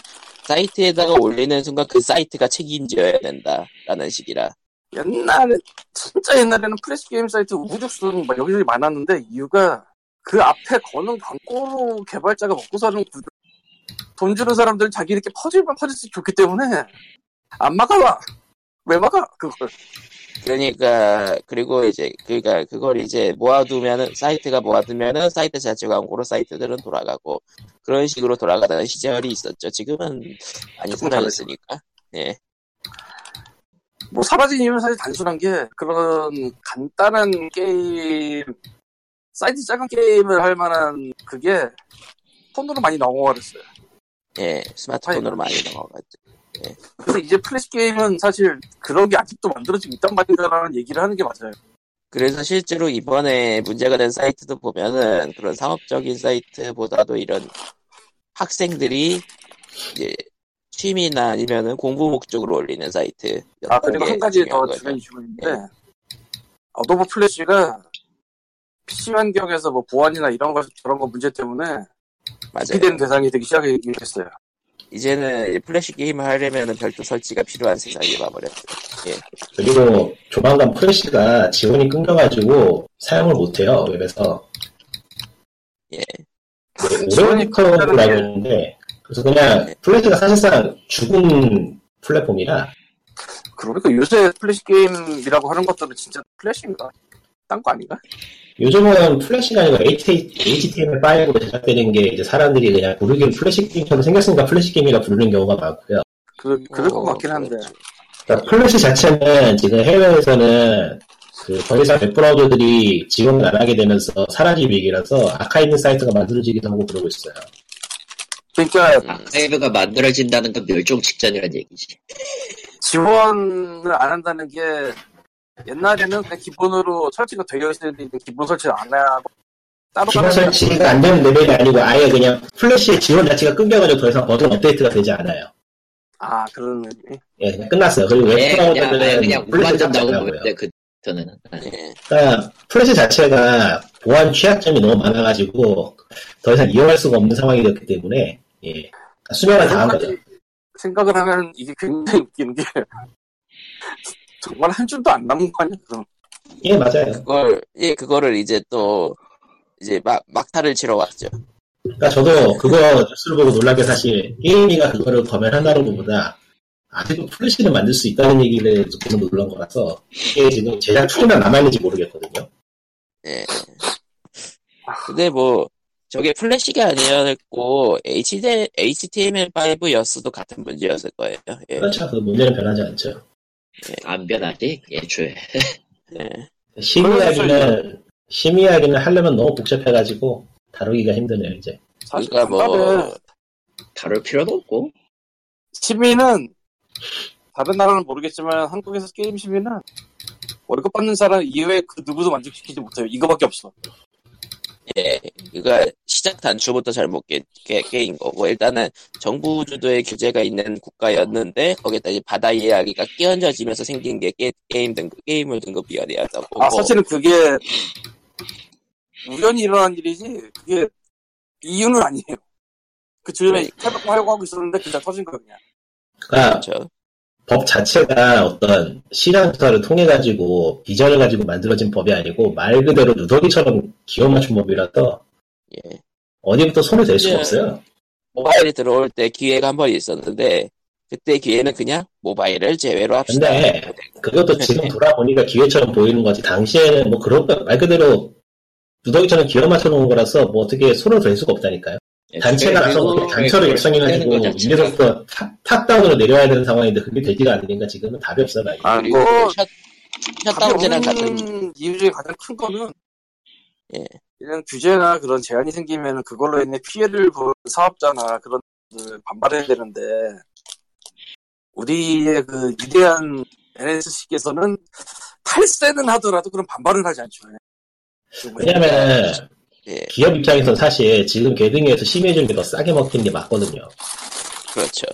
사이트에다가 올리는 순간 그 사이트가 책임져야 된다라는 식이라.
옛날에, 진짜 옛날에는 플래시 게임 사이트 우후죽순 막 여기저기 많았는데, 이유가 그 앞에 거는 광고로 개발자가 먹고 사는 구조. 돈 주는 사람들은 자기들 게 퍼질만 퍼질수록 좋기 때문에 안 막아봐. 왜 막아? 그걸.
그러니까 그리고 이제 그러니까 그걸 이제 모아두면은 사이트가 모아두면은 사이트 자체 광고로 사이트들은 돌아가고 그런 식으로 돌아가던 시절이 있었죠. 지금은 많이 사라졌으니까. 예.
뭐 사라진 이유는 사실 단순한 게 그런 간단한 게임 사이트 작은 게임을 할 만한 그게 폰으로 많이 넘어가 버렸어요.
예, 스마트폰으로 많이 넘어갔죠.
그래서 이제 플래시 게임은 사실 그런 게 아직도 만들어지고 있단 말인가라는 얘기를 하는 게 맞아요.
그래서 실제로 이번에 문제가 된 사이트도 보면은 그런 상업적인 사이트보다도 이런 학생들이 이제 취미나 아니면은 공부 목적으로 올리는 사이트.
아 그리고 한 가지 더 중요한 이슈가 있는데 어도비 플래시가 PC 환경에서 뭐 보안이나 이런 거 저런 거 문제 때문에
맞아요.
기피되는 대상이 되기 시작하긴 했어요.
이제는 플래시 게임을 하려면은 별도 설치가 필요한 세상이 와버렸죠.
그리고 조만간 플래시가 지원이 끊겨가지고 사용을 못해요 웹에서
예.
오레오니커라고 했는데 그래서 그냥
네.
플래시가 사실상 죽은 플랫폼이라
그러니까 요새 플래시 게임이라고 하는 것들은 진짜 플래시인가? 딴 거 아닌가?
요즘은 플래시가 아니고 HTML5로 제작되는 게 이제 사람들이 그냥 부르기는 플래시 게임처럼 생겼으니까 플래시 게임이라 부르는 경우가 많고요.
그, 그럴 것
어,
같긴 한데.
그렇죠.
그러니까 플래시 자체는 지금 해외에서는 그더 이상 웹브라우저들이 지원을 안 하게 되면서 사라질 위기라서 아카이브 사이트가 만들어지기도 하고 그러고 있어요.
그러니까
음,
아카이브가 만들어진다는 건 멸종 직전이란 얘기지.
지원을 안 한다는 게 옛날에는 그냥 기본으로 설치가 되어 있을 때 기본 설치를 안 하고 따로
기본 설치가 안 되는 레벨이 아니고 아예 그냥 플래시 지원 자체가 끊겨가지고 더 이상 버전 업데이트가 되지 않아요.
아 그런 의미.
예, 그냥 끝났어요. 그리고
예, 그냥,
웹브라우저들은
그냥 못
플래시.
보면 돼, 그, 저는.
예.
그러니까 플래시 자체가 보안 취약점이 너무 많아가지고 더 이상 이용할 수가 없는 상황이 됐기 때문에 예, 그러니까 수명을 다한 거죠.
생각을 하면 이게 굉장히 웃기는 게 정말 한 줄도 안 남은 거 아니야? 그럼.
예, 맞아요.
그걸 예 그거를 이제 또 이제 막 막타를 치러 왔죠.
그러니까 저도 그거 뉴스를 보고 놀란 게 사실 게임위가 그거를 검열한다는 것보다 아직도 플래시를 만들 수 있다는 얘기를 듣고는 놀란 거라서 이게 지금 제작 초기만 남아있는지 모르겠거든요.
예. 근데 뭐 저게 플래시가 아니었고 HTML5였어도 같은 문제였을 거예요. 예.
그렇죠. 그 문제는 변하지 않죠.
안 변하지? 애초에.
예.
심의하기는 심의하기는 하려면 너무 복잡해가지고 다루기가 힘드네요 이제.
사실
그러니까 뭐.
다룰 필요도 없고.
시민은 다른 나라는 모르겠지만 한국에서 게임 시민은 월급 받는 사람 이외에 그 누구도 만족시키지 못해요. 이거밖에 없어.
예, 그러니까 시작 단추부터 잘못 깨, 깨, 깨인 거고 일단은 정부 주도의 규제가 있는 국가였는데 거기다 이제 바다 이야기가 끼얹어지면서 생긴 게 게, 게임 등급 게임을 등급위원회였던 거고
아 사실은 그게 우연히 일어난 일이지 그게 이유는 아니에요. 그 즈음에
네.
탈바꿈하려고 하고 있었는데 그냥 터진 거야 그냥.
그러니까
그렇죠.
법 자체가 어떤 시장 조사를 통해 가지고 비전을 가지고 만들어진 법이 아니고 말 그대로 누더기처럼 기어 맞춘 법이라서
예.
어디부터 손을 댈 수가
예.
없어요.
모바일이 들어올 때 기회가 한 번 있었는데 그때 기회는 그냥 모바일을 제외로 합시다.
근데 그것도 지금 돌아보니까 기회처럼 보이는 거지. 당시에는 뭐 그런 거말 그대로 누더기처럼 기워 맞춰놓은 거라서 뭐 어떻게 손을 댈 수가 없다니까요. 단체가 나서 단체로 결성해가지고 위에서부터 top, top-down으로 내려야 되는 상황인데 그게 되지가 않으니까 지금은 답이 없어요. 말이에요.
아
그리고
그거
셧, 셧다운제랑 같은
이유 중에 가장 큰 거는
예.
이런 규제나 그런 제한이 생기면 그걸로 인해 피해를 보는 사업자나 그런 분들 반발해야 되는데 우리의 그 위대한 NSC께서는 탈세는 하더라도 그런 반발을 하지 않죠.
왜냐면은
예,
기업 입장에서 사실 지금 개등에서 심해준 게더 싸게 먹히는 게 맞거든요.
그렇죠.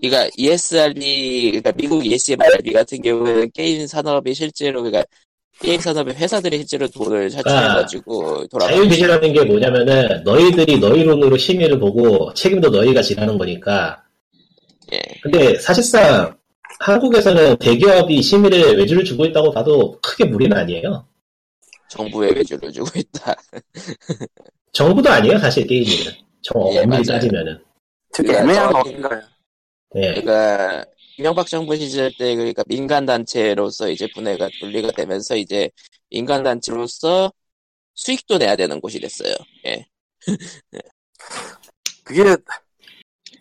그러니까 ESRB, 그러니까 미국 ESRB 같은 경우에는 게임 산업이 실제로 그러니까 게임 산업의 회사들이 실제로 돈을 차출해가지고 돌아가고
자유비제라는 게 뭐냐면은 너희들이 너희 돈으로 심의를 보고 책임도 너희가 지라는 거니까.
예.
근데 사실상 한국에서는 대기업이 심의를 외주를 주고 있다고 봐도 크게 무리는 아니에요.
정부에 외주를 주고 있다.
정부도 아니에요 사실 게임이는. 정
예,
엄밀히
맞아요.
따지면은.
되게
예,
애매한 어딘가요.
예.
그러니까 이명박 정부 시절 때 그러니까 민간 단체로서 이제 분해가 분리가 되면서 이제 민간 단체로서 수익도 내야 되는 곳이 됐어요. 예.
그게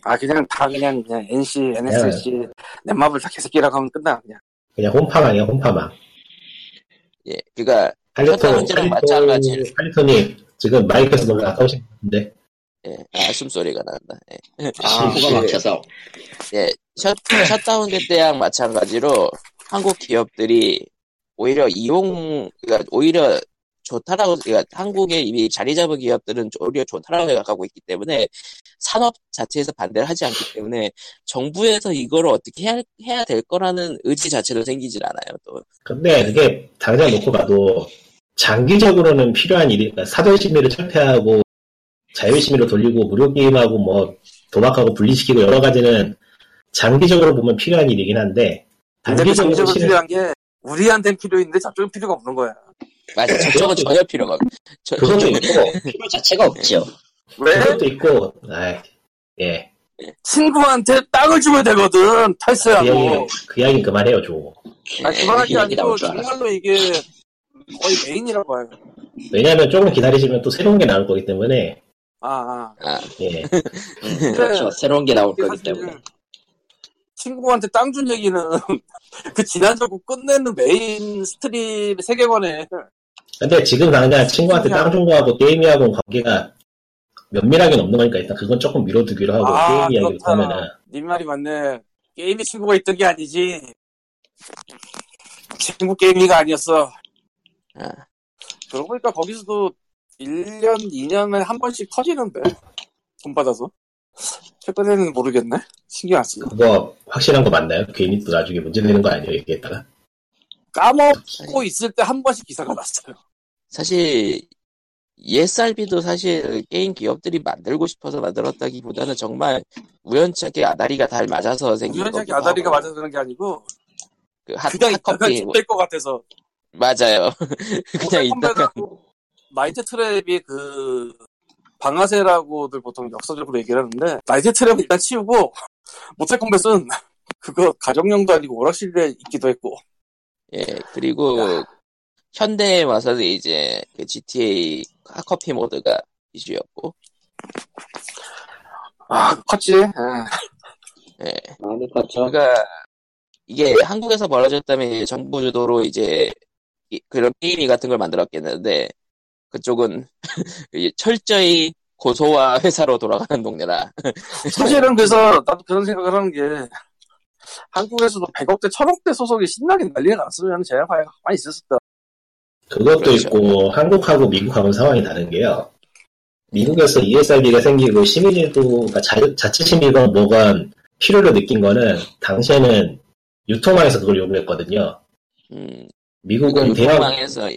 아 그냥 다 그냥 그냥 NC, NSC, 넷마블 다 개새끼라고 하면 끝나 그냥.
그냥 홈파망이야 홈파망.
예. 그러니까
칼리토,
현장은지랑 마찬가지로.
칼리토님 지금 마이크에서 너무 가까우신 것 같은데.
예. 아 숨소리가 난다. 예.
아, 코가
그-
막혀서.
예, 셧, 셧다운 될 때랑 마찬가지로 한국 기업들이 오히려 이용, 그러니까 오히려 좋다라고, 그러니까 한국에 이미 자리 잡은 기업들은 오히려 좋다라고 생각하고 있기 때문에 산업 자체에서 반대를 하지 않기 때문에 정부에서 이거를 어떻게 해야, 해야 될 거라는 의지 자체도 생기질 않아요, 또.
근데 그게 당장 놓고 봐도 장기적으로는 필요한 일이 그러니까 사전심의를 철폐하고 자율심의로 돌리고 무료 게임하고 뭐 도박하고 분리시키고 여러 가지는 장기적으로 보면 필요한 일이긴 한데
그
단기적으로
필요한 게 우리한테는 필요했는데 저쪽은 필요가 없는 거야.
맞아, 저쪽은 전혀 필요가 없, 저,
그것도 있고
필요 자체가 없죠.
왜?
그것도 있고 아이, 예.
친구한테 땅을 주면 되거든
그
탈세하고.
이야기 그 이야기 그만해요 조
아니 그만한 게 아니고. 정말로 이게 거의 메인이라고 봐요.
왜냐하면 조금 기다리시면 또 새로운 게 나올 거기 때문에
아, 아.
아,
예.
음, 그렇죠. 새로운 게 나올 거기 때문에.
친구한테 땅 준 얘기는 그 지난주고 끝내는 mainstream 세계관에
근데 지금 당장 친구한테 땅 준 거하고 게임위하고 관계가 면밀하게 없는 거니까 일단 그건 조금 미뤄두기로 하고
아,
게임 이야기를. 하면은
님 말이 맞네. 게임위 친구가 있던 게 아니지. 친구 게임위가 아니었어.
아.
그러고 보니까 거기서도 1년, 2년에 한 번씩 터지는데. 돈 받아서. 최근에는 모르겠네. 신경 안 쓰고.
그거 확실한 거 맞나요? 괜히 또 나중에 문제 되는 거 아니에요 얘기했다가
까먹고 있을 때 한 번씩 기사가 났어요.
사실 ESRB도 사실 게임 기업들이 만들고 싶어서 만들었다기보다는 정말 우연찮게 아다리가 잘 맞아서 생긴
우연찮게 아다리가
하고,
맞아서 그런 게 아니고,
그 핫,
그냥 있다가
뭐-
될것 같아서.
맞아요. 그냥 있다가
나이트 트랩이 그, 방아쇠라고들 보통 역사적으로 얘기를 하는데, 나이트 트랩은 일단 치우고, 모텔 컴뱃은 그거 가정용도 아니고 오락실에 있기도 했고,
예 그리고 현대에 와서는 이제 그 GTA 핫커피 모드가 이슈였고
아, 컸지. 예.
예
많이 컸죠.
그러니까 이게 한국에서 벌어졌다면 정부 주도로 이제 이- 그런 게임이 같은 걸 만들었겠는데 그쪽은 철저히 고소와 회사로 돌아가는 동네라
사실은 그래서 나도 그런 생각을 하는 게 한국에서도 100억대, 1000억대 소속이 신나게 난리가 났으면 제가 가만히 있었다.
그것도
그렇죠.
있고 한국하고 미국하고는 상황이 다른 게요. 미국에서 ESRB가 생기고 시민들도 자, 자체 시민이건 뭐건 필요를 느낀 거는 당시에는 유통망에서 그걸 요구했거든요.
음,
미국은 대형
유통망에서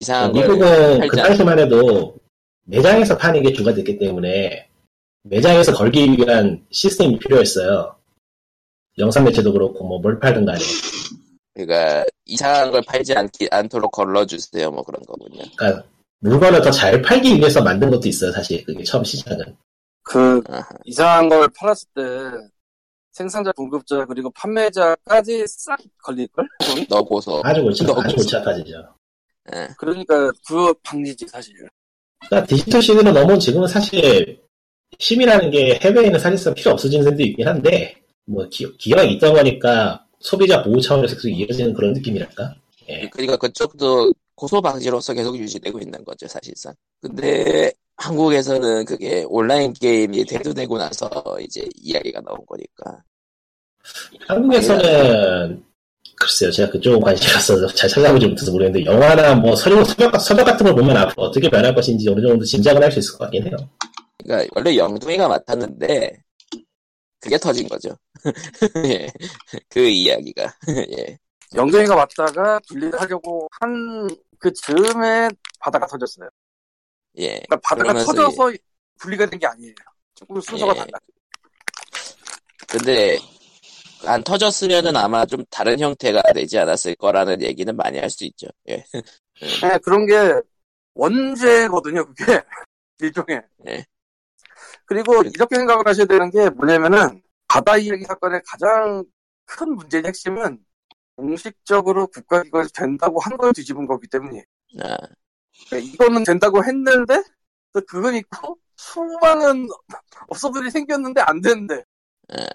이상한 걸
미국은 그 당시만 해도 매장에서 파는 게 주가 됐기 때문에 매장에서 걸기 위한 시스템이 필요했어요. 영상 매체도 그렇고 뭐 뭘 팔든 간에.
그러니까 이상한 걸 팔지 않기 않도록 걸러주세요 뭐 그런 거군요.
그러니까 물건을 더 잘 팔기 위해서 만든 것도 있어요, 사실. 그게 처음 시작은.
그,
아하.
이상한 걸 팔았을 때 생산자, 공급자, 그리고 판매자까지 싹 걸릴걸? 돈이?
너 고소.
아주 골치, 아주 골치 아파지죠.
예.
그러니까 그거 방지지, 사실.
그러니까 디지털 시대로 넘어온 지금은 사실 심이라는 게 해외에는 사실상 필요 없어지는 셈도 있긴 한데 뭐 기, 기왕 있던 거니까 소비자 보호 차원에서 계속 이어지는 그런 느낌이랄까? 예.
그러니까 그쪽도 고소 방지로서 계속 유지되고 있는 거죠 사실상. 근데 한국에서는 그게 온라인 게임이 대두되고 나서 이제 이야기가 나온 거니까.
한국에서는 글쎄요, 제가 그쪽은 관심이 없어서 잘 찾아보지 못해서 모르겠는데 영화나 뭐 서적, 서적, 서적 같은 걸 보면 앞으로 어떻게 변할 것인지 어느 정도 짐작을 할 수 있을 것 같긴 해요.
그러니까 원래 영둥이가 맡았는데 그게 터진 거죠. 예. 그 이야기가. 예.
영정이가 왔다가 분리를 하려고 한 그 즈음에 바다가 터졌어요.
예.
그러니까 바다가 터져서 분리가 된 게 아니에요. 조금 순서가
예.
달라.
근데 안 터졌으면은 아마 좀 다른 형태가 되지 않았을 거라는 얘기는 많이 할 수 있죠. 예.
네, 그런 게 원죄거든요, 그게. 일종의.
네.
그리고 이렇게 생각을 하셔야 되는 게 뭐냐면은, 바다 이야기 사건의 가장 큰 문제의 핵심은 공식적으로 국가기관이 된다고 한 걸 뒤집은 거기 때문에.
아,
그러니까 이거는 된다고 했는데, 또 그건 있고, 수많은 업소들이 생겼는데 안 되는데.
예.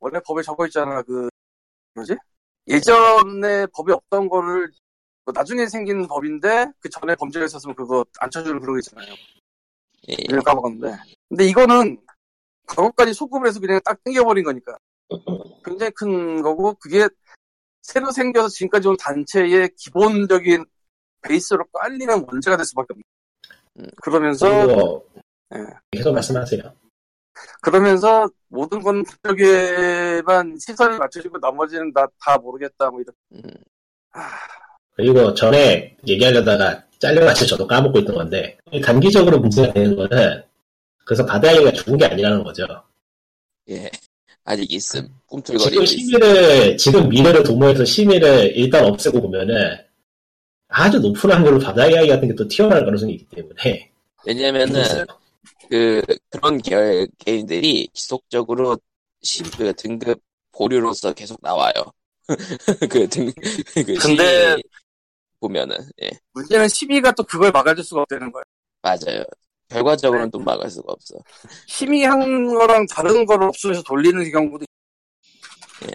원래 법에 적어 있잖아, 그, 뭐지? 예전에 법이 없던 거를 뭐 나중에 생긴 법인데 그 전에 범죄가 있었으면 그거 안 쳐주는 그런 거 있잖아요.
예.
이걸 까먹었는데. 근데 이거는 과거까지 소급을 해서 그냥 딱 땡겨버린 거니까. 굉장히 큰 거고 그게 새로 생겨서 지금까지 온 단체의 기본적인 베이스로 깔리는 원죄가 될 수밖에 없는.
음.
그러면서 예.
계속 말씀하세요.
그러면서 모든 건 그쪽에만 시선이 맞춰지고 나머지는 나다 모르겠다 뭐 이렇게.
음,
그리고 전에 얘기하려다가 잘려가지고 저도 까먹고 있던 건데 단기적으로 문제가 되는 거는 그래서 바다이가 죽은 게 아니라는 거죠.
예. 아직 있음.
지금
꿈틀거리고 있음.
심의를 지금 미래를 도모해서 심의를 일단 없애고 보면은 아주 높은 확률로 바다이아이 같은 게 또 튀어나올 가능성이 있기 때문에
왜냐면은 그 그런 계열 게임들이 지속적으로 시, 그 등급 보류로서 계속 나와요. 그 등, 그
근데-
시 보면은 예
문제는 시비가 또 그걸 막아줄 수가 없다는 거야.
맞아요. 결과적으로는 또 막을 수가 없어.
심의한 거랑 다른 거를 없으면서 돌리는 경우도 있-
예.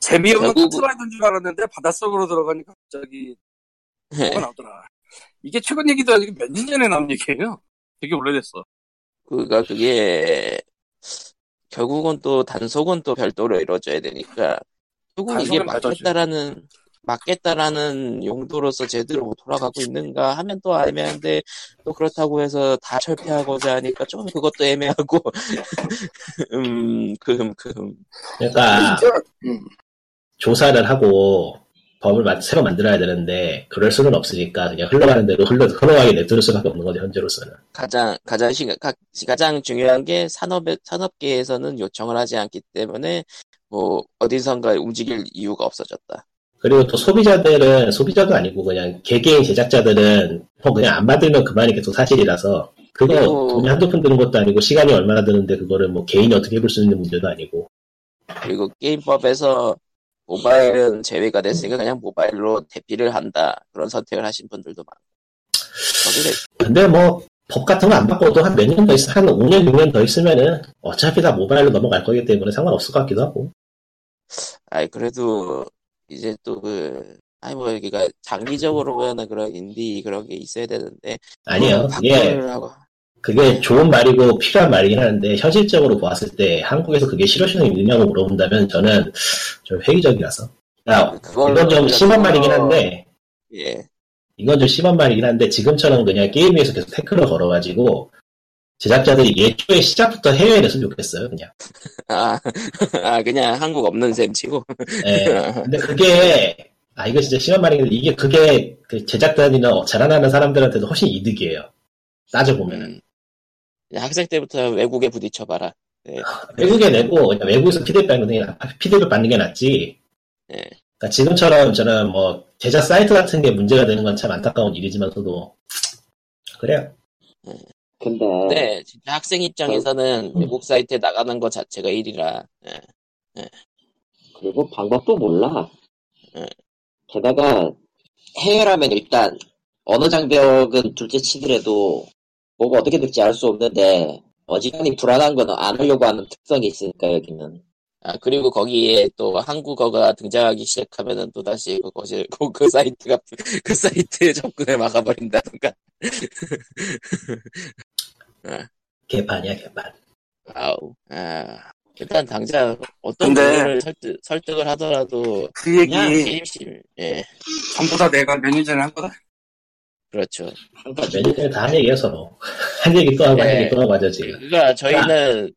재미없는
결국-
카트라이더인 줄 알았는데 바닷속으로 들어가니까 갑자기
예.
뭐가 나오더라. 이게 최근 얘기도 아니고 몇 년 전에 나온 얘기예요. 되게 오래됐어.
그가 그게 결국은 또 단속은 또 별도로 이루어져야 되니까 결국 이게. 맞겠다라는 맞겠다라는 용도로서 제대로 돌아가고 있는가 하면 또 애매한데 또 그렇다고 해서 다 철폐하고자 하니까 좀 그것도 애매하고 음 금, 금.
그러니까
음.
조사를 하고 법을 마- 새로 만들어야 되는데 그럴 수는 없으니까 그냥 흘러가는 대로 흘러 흘러가게 내두를 수밖에 없는 거죠 현재로서는.
가장 가장 시, 가, 가장 중요한 게 산업에 산업계에서는 요청을 하지 않기 때문에 뭐 어디선가 움직일 이유가 없어졌다.
그리고 또 소비자들은 소비자도 아니고 그냥 개개인 제작자들은 뭐 그냥 안 받으면 그만이 또 사실이라서 그거
그리고-
돈이 한두 푼 드는 것도 아니고 시간이 얼마나 드는데 그거를 뭐 개인이 어떻게 해볼 수 있는 문제도 아니고.
그리고 게임법에서 모바일은 제외가 됐으니까 그냥 모바일로 대피를 한다. 그런 선택을 하신 분들도 많고.
근데 뭐 법 같은 거 안 바꿔도 한 몇 년 더 있, 한 5년, 6년 더 있으면은 어차피 다 모바일로 넘어갈 거기 때문에 상관없을 것 같기도 하고.
아이 그래도 이제 또 그 아니 뭐 여기가 장기적으로 보면은 그런 인디 그런 게 있어야 되는데
아니요. 그게,
바꾸려고
그게 좋은 말이고 필요한 말이긴 하는데, 현실적으로 보았을 때 한국에서 그게 실효성이 있느냐고 물어본다면 저는 좀 회의적이라서. 야,
그걸로
이건 좀 심한 말이긴 한데,
예
이건 좀 심한 말이긴 한데, 지금처럼 그냥 게임 위에서 계속 태클을 걸어가지고, 제작자들이 예초에 시작부터 해외에 냈으면 좋겠어요, 그냥.
아, 아 그냥 한국 없는 셈 치고
예. 근데 그게, 아, 이거 진짜 심한 말이긴 한데, 이게 그게 그 제작단이나 자라나는 사람들한테도 훨씬 이득이에요. 따져보면. 은
음, 학생 때부터 외국에 부딪혀봐라
외국에 내고, 그냥 외국에서 피드백 받는 게, 나- 피드백 받는 게 낫지.
예.
그러니까 지금처럼 저는 뭐, 제작 사이트 같은 게 문제가 되는 건 참 안타까운 일이지만서도, 그래요.
근데
네 진짜 학생 입장에서는 외국 사이트에 나가는 것 자체가 일이라 예.
그리고 방법도 몰라.
응.
게다가 해외라면 일단 어느 장벽은 둘째 치더라도 뭐가 어떻게 될지 알 수 없는데 어지간히 불안한 거는 안 하려고 하는 특성이 있으니까 여기는.
아, 그리고 거기에 또 한국어가 등장하기 시작하면은 또 다시 그것이, 그, 그 사이트가, 그 사이트에 접근을 막아버린다던가.
개판이야, 개판.
아우, 아. 일단 당장 어떤 분을 설득, 설득을 하더라도
그 얘기
게임실, 예,
전부 다 내가 전에 한 거다.
그렇죠.
몇년 전에 다한 얘기야, 서로. 한 얘기 또 하고, 한
네.
얘기 또 하고 하죠, 지금.
그러니까 저희는,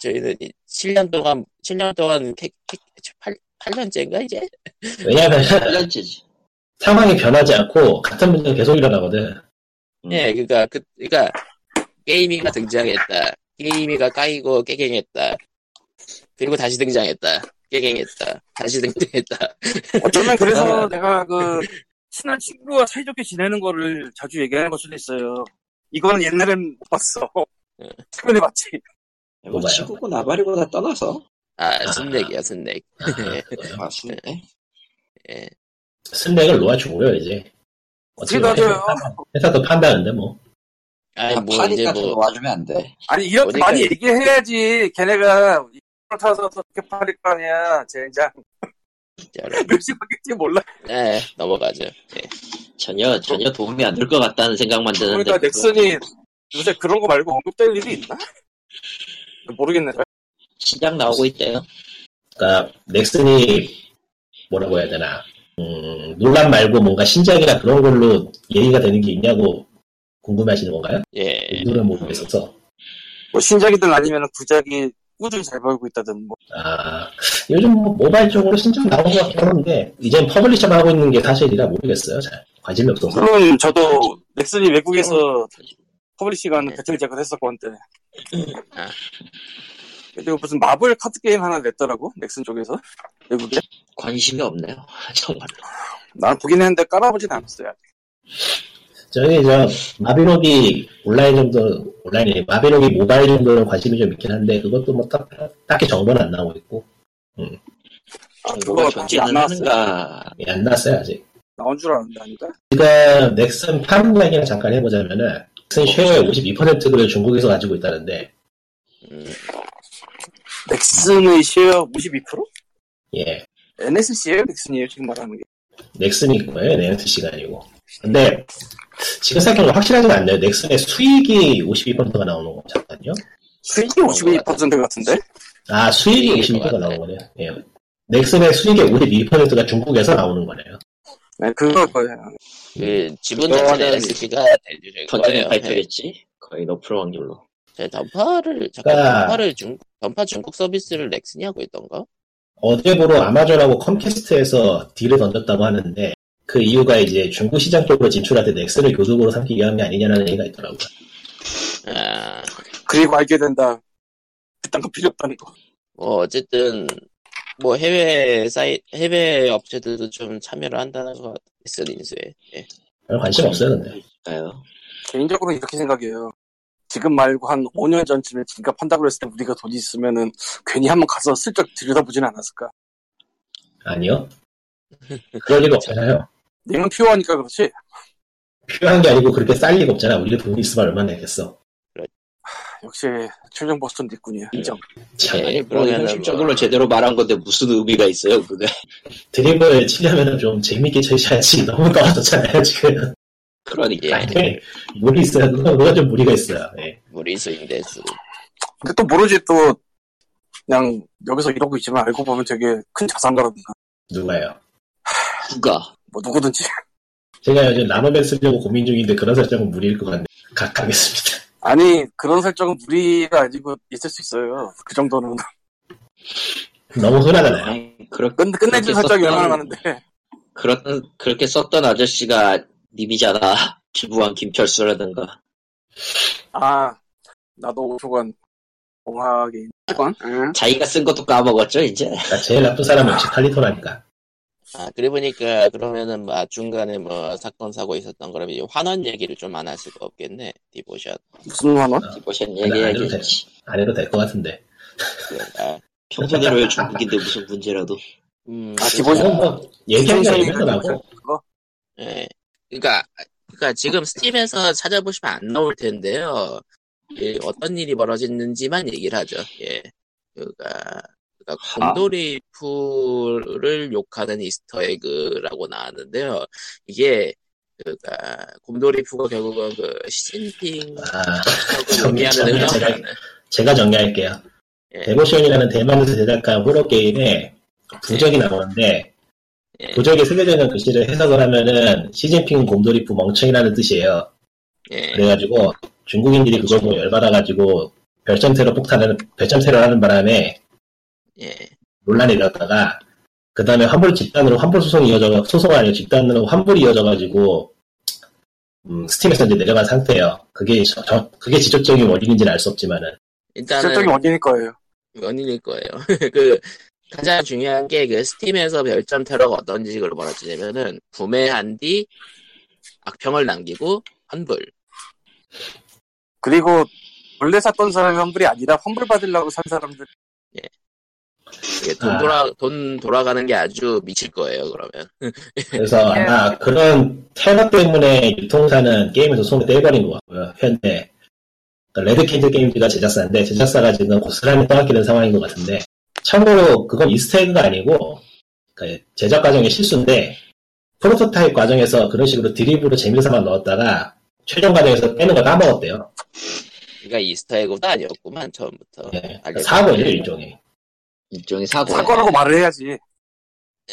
저희는 7년 동안, 7년 동안, 캐, 캐, 8, 8년째인가, 이제?
왜냐면,
1년째지.
상황이 변하지 않고, 같은 문제가 계속 일어나거든.
예, 그니까, 그, 그니까, 게이미가 등장했다. 게이미가 까이고 깨갱했다. 그리고 다시 등장했다. 깨갱했다. 다시 등등했다.
어쩌면 그래서 내가 그 친한 친구와 사이좋게 지내는 거를 자주 얘기하는 걸 수도 있어요. 이거는 옛날엔 못 봤어.
응.
최근에 봤지.
뭐
뭐가요?
친구고 나발이고 다 떠나서
아, 순넥.
아 순대
예.
스낵을 놓아주고요 이제. 어떻게
맞아요.
회사도 판다는데 뭐.
아니, 뭐, 이제 뭐,
놓아주면 안 돼
아니 이렇게
어디까지-
많이 얘기해야지 걔네가 이걸 타서 어떻게 팔릴 거 아니야 젠장. 몇시 받겠지 몰라
네, 넘어가죠. 예.
전혀 전혀 도움이 안 될 것 같다는 생각만 드는데
그러니까 넥슨이 요새 그런 거 말고 언급될 일이 있나? 모르겠네
시장 나오고 있대요
그러니까 넥슨이 뭐라고 해야 되나. 음, 논란 말고 뭔가 신작이나 그런 걸로 얘기가 되는 게 있냐고 궁금해하시는 건가요?
예.
이거는 모르겠어서.
뭐 신작이든 아니면 구작이 꾸준히 잘 벌고 있다든 뭐
아, 요즘 뭐 모바일 쪽으로 신작 나온 것 같긴 한데, 이젠 publisher가 하고 있는 게 사실이라 모르겠어요. 잘. 관심이 없어서.
물론 저도 넥슨이 외국에서 publishing하는 Battlejack을 했었고 한때
아.
그리고 무슨 마블 카드 게임 하나 냈더라고 넥슨 쪽에서 외국에.
관심이 없네요. 정말로
난 보긴 했는데 깔아보진 않았어요.
저기, 저, 마비노기 온라인 정도, 온라인이, 마비노기 모바일 정도는 관심이 좀 있긴 한데, 그것도 뭐 딱, 딱히 정보는 안 나오고 있고,
아,
정보가
그거 아직 안 나왔어요.
하는가.
예, 안 났어요, 아직.
나온 줄 알았는데? 아닌가?
지금 넥슨 파는 이야기를 잠깐 해보자면은, 넥슨 쉐어의 52%를 중국에서 가지고 있다는데,
음,
넥슨의 쉐어 52%?
예,
NSC예요 넥슨이에요 지금 말하는 게
넥슨이 거예요, NSC가 아니고. 근데, 지금 생각해보면 확실하지는 않네요. 넥슨의 수익이 52%가 나오는 거, 잠깐요.
수익이 52% 같은데?
아, 수익이
수익일 것
52%가
같네.
나오는 거네요. 예. 넥슨의 수익의 52%가 중국에서 나오는 거네요.
네 그거 거예요
그, 지분 자체는
그거는
SC가 대주주일
던전에
거예요. 예.
발표했지 거의 높을 확률로
저 던파를, 잠깐,
그러니까-
던파를 중, 던파 중국 서비스를 넥슨이 하고 있던가?
어제 보러 아마존하고 컴캐스트에서 딜을 던졌다고 하는데, 그 이유가 이제 중국 시장 쪽으로 진출할 때 넥슨을 교두보로 삼기 위한 게 아니냐는 얘기가 있더라고요.
아,
그리고 알게 된다 그딴 거 필요 없다는 거
뭐, 어쨌든, 뭐, 해외 사이, 해외 업체들도 좀 참여를 한다는 것 같아요. 넥슨 인수에. 예.
별 관심 없어요, 근데.
가요
개인적으로 이렇게 생각해요 지금 말고 한 5년 전쯤에 지갑 한다고 했을 때 우리가 돈이 있으면은 괜히 한번 가서 슬쩍 들여다보지는 않았을까
아니요. 그럴 리가 없잖아요.
내면 필요하니까 그렇지
필요한 게 아니고 그렇게 쌀 리가 없잖아. 우리가 돈이 있으면 얼마나 내겠어.
역시 최종 보스턴 뒷군이야 인정
참,
예,
아니 뭐
그러면은
현실적으로
뭐-
제대로 말한 건데 무슨 의미가 있어요 그게
드림을 치려면 좀 재밌게 쳐야지. 너무 떨어졌잖아요, 지금.
그러니까
예.
아니, 무리 있어요. 그거 좀 무리가 있어요. 예.
무리수인 대수.
근데 또 모르지 또 그냥 여기서 이러고 있지만 알고 보면 되게 큰 자산가라든가
누가요?
누가
뭐 누구든지
제가 요즘 나노백 쓰려고 고민 중인데 그런 설정은 무리일 것 같네. 각 가겠습니다.
아니 그런 설정은 무리가 아니고 있을 수 있어요 그 정도는
너무 흔하잖아요.
아니, 그렇,
끝, 끝내줄
그렇게
설정이 얼마나 많은데
그런 그렇게 썼던 아저씨가 님이잖아 주부왕 김철수라든가
아 나도 5초간 공학에 건
자기가 쓴 것도 까먹었죠 이제
그러니까 제일 나쁜 사람은 역시 칼리토라니까.
아, 그래 보니까, 그러면은, 뭐, 중간에 뭐, 사건, 사고 있었던 거라면, 환원 얘기를 좀 안 할 수가 없겠네, Devotion.
무슨 환원?
Devotion
안 해도 돼.
얘기해야지
안 해도 될 것 같은데.
아,
평소대로의 중국인데 무슨 문제라도
음,
아,
그-
Devotion?
뭐, 뭐 얘기하기가
기존성이
애매하고
그거?
예. 그니까, 그니까 지금 Steam에서 찾아보시면 안 나올 텐데요. 예, 어떤 일이 벌어졌는지만 얘기를 하죠. 예. 그니까, 그니까,
아.
곰돌이푸를 욕하는 Easter egg라고 나왔는데요. 이게, 그니까, 곰돌이푸가 결국은 그, 시진핑
아,
을 의미하는
정리-
의미하는,
제가 정리할게요.
예.
Devotion이라는 대만에서 제작한 호러 게임에 부적이 나오는데
예.
새겨져 있는 글씨를 해석을 하면은 시진핑 곰돌이푸 멍청이라는 뜻이에요.
예.
그래가지고 중국인들이 그걸 보고 열받아가지고 별점 테러 폭탄을 별점 테러 하는 바람에
예.
논란이 일었다가 그 다음에 환불 집단으로 환불 소송이 이어져 소송이 아니고 집단으로 환불이 이어져가지고 음, 스팀에서 이제 내려간 상태예요. 그게 저- 저- 그게 직접적인 원인인지는 알 수 없지만은
일단은,
실적이 원인일 거예요
원인일 거예요. 그, 가장 중요한 게 그 스팀에서 별점 테러가 어떤 식으로 벌어지냐면은 구매한 뒤 악평을 남기고 환불.
그리고 원래 샀던 사람이 환불이 아니라 환불 받으려고 산 사람들
이게 돈
아.
돌아 돈 돌아가는 게 아주 미칠 거예요. 그러면
그래서 아마 그런 테러 때문에 유통사는 게임에서 손을 떼버린 것 같고요. 현재 그러니까 Red Candle Games가 제작사인데 제작사가 지금 고스란히 떠맡기는 상황인 것 같은데 참고로 그건 Easter egg가 아니고 그 제작 과정의 실수인데 프로토타입 과정에서 그런 식으로 드리블로 재미삼아 넣었다가 최종 과정에서 빼는 거 까먹었대요.
그러니까 이스터에그도 아니었구만 처음부터.
예,
알겠다.
사고예요 일종의.
일종의 사고.
사과라고 말을 해야지.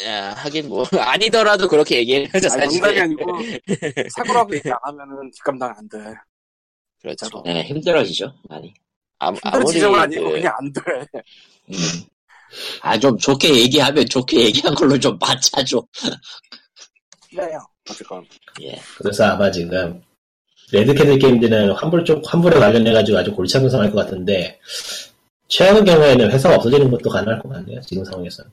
야, 하긴 뭐 아니더라도 그렇게
아니,
사실.
농담이 아니고 사과라고 얘기 안 하면은 뒷감당 안 돼.
그렇죠.
네, 힘들어지죠 많이.
아무,
힘든
아무리
지적은 아니고
그-
그냥 안 돼.
음. 아 좀 좋게 얘기하면 좋게 얘기한 걸로 좀 맞춰줘.
그래요. 어쨌건
예.
그래서 아마 지금 레드캐드 게임들은 환불 쪽 환불에 관련해가지고 아주 골치 아픈 상황일 것 같은데 최악의 경우에는 회사가 없어지는 것도 가능할 것 같네요. 지금 상황에서. 는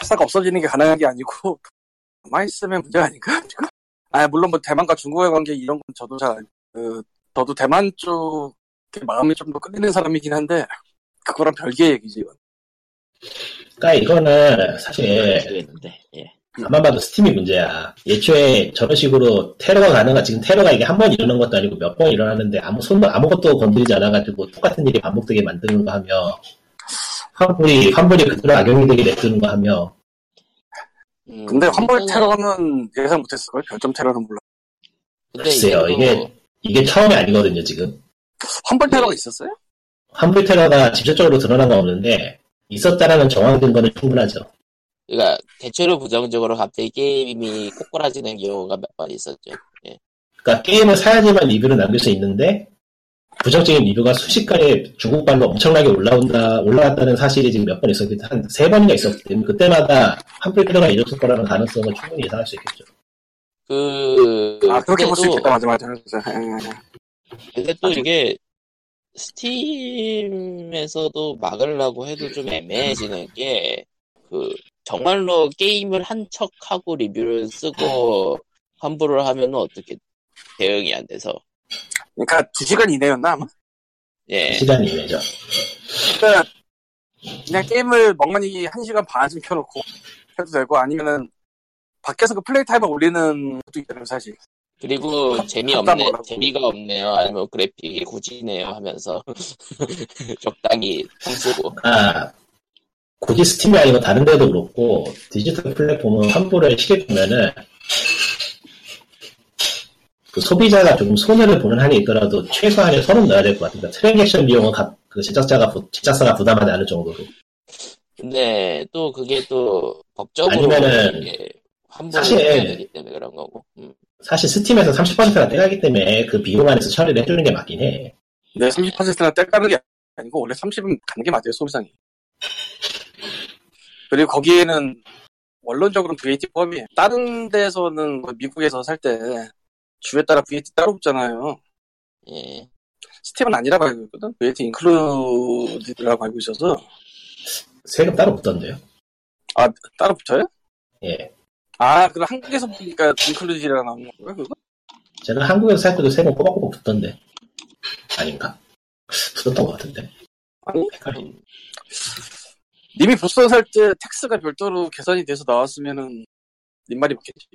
회사가 없어지는 게 가능한 게 아니고 가만히 있으면 문제가 아닌가 지금? 아 물론 뭐 대만과 중국의 관계 이런 건 저도 잘 그 저도 대만 쪽에 마음이 좀 더 끌리는 사람이긴 한데 그거랑 별개의 얘기지 이건.
그러니까 이거는 사실
되겠는데. 예.
가만 봐도 스팀이 문제야. 예초에 저런 식으로 테러가 가능한 지금 테러가 이게 한 번 일어난 것도 아니고 몇 번 일어나는데 아무 손 아무것도 건드리지 않아가지고 똑같은 일이 반복되게 만드는 거 하며 환불이 환불이 그대로 악용이 되게 냅두는 거 하며
음,
근데 환불
일단은-
테러는 예상 못했을 걸 별점 테러는 몰라.
글쎄요
이게
이게 처음이 아니거든요 지금.
환불 테러가 있었어요?
환불 테러가 직접적으로 드러난 건 없는데 있었다라는 정황 증거는 충분하죠.
그러니까 대체로 부정적으로 갑자기 게임이 꼬꾸라지는 경우가 몇 번 있었죠.
그러니까 게임을 사야지만 리뷰를 남길 수 있는데 부정적인 리뷰가 순식간에 중국발로 엄청나게 올라온다 올라왔다는 사실이 지금 몇 번 있었기 때문에 한 세 번인가 있었기 때문에 그때마다 테러가 이뤘을 거라는 가능성은 충분히 예상할 수 있겠죠.
그
아 그렇게 볼 수 있겠다 맞아 맞아. 맞아. 예, 예.
근데 또 이게 스팀에서도 막으려고 해도 좀 애매해지는 게 그 정말로 게임을 한 척 하고 리뷰를 쓰고 환불을 하면은 어떻게 대응이 안 돼서
그러니까 두 시간 이내였나 아마?
예
시간 이내죠.
그러니까 그냥 게임을 멍하니 한 시간 반쯤 켜놓고 해도 되고 아니면은 밖에서 그 play time을 올리는 것도 있잖아요 사실.
그리고 재미없네. 재미가 없네요 아니면 그래픽이 구리네요 하면서 적당히 통 쓰고
아, 굳이 Steam이 아니고 다른 데도 그렇고 디지털 플랫폼은 환불을 시키면은 그 소비자가 조금 손해를 보는 한이 있더라도 최소한의 선은 넣어야 될 것. 그러니까 transaction 비용은 가- 그 제작자가 부- 제작사가 부담하지 않을 정도로.
근데 또 그게 또 법적으로
아니면은
되기 때문에 그런 거고 음.
사실 스팀에서 30%가 떼가기 때문에 그 비용 안에서 처리를 해주는 게 맞긴 해.
네 30%나 떼가는 게 아니고 원래 30은 가는 게 맞아요 소비상이. 그리고 거기에는 원론적으로는 VAT 포함이에요. 다른 데서는 그 미국에서 살 때 주에 따라 VAT 따로 붙잖아요.
예.
Steam은 아니라고 알고 있거든. VAT include라고 알고 있어서
세금 따로 붙던데요.
아 따로 붙어요?
예.
아 그럼 한국에서 보니까 include라 나오는 건가요 그거?
제가 한국에서 살 때도 세금 꼬박꼬박 붙던데. 아닌가? 붙었던 것 같은데.
아니
헷갈리.
음,
님이 부서 살때 tax가 별도로 계산이 돼서 나왔으면은 님 말이 맞겠지.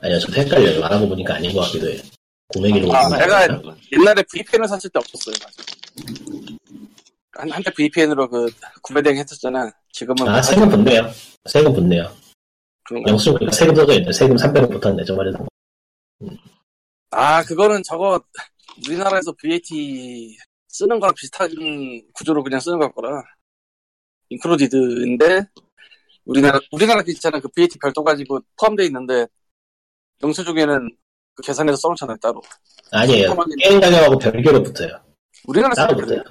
아니요, 저도 헷갈려요. 알아보 보니까 아닌 것 같기도 해요. 구매 기록이
아, 내가
아닌가?
옛날에 VPN을 샀을 때 없었어요. 맞아. 한, 한때 VPN으로 그 구매 대행 했었잖아. 지금은
아,
못
세금. 붙네요. 세금 붙네요. 영수증 세금 써져 있네. 세금 300원 붙었네. 저번에 산 거.
아 그거는 저거 우리나라에서 VAT 쓰는 거랑 비슷한 구조로 그냥 쓰는 거라 인클루디드인데 우리나라 우리나라 있잖아 그 VAT 별도 가지고 포함되어 있는데 영수증에는 그 계산해서 써놓잖아요 따로
아니에요. 게임 가격하고 별개로 붙어요.
우리나라
따로 붙어요.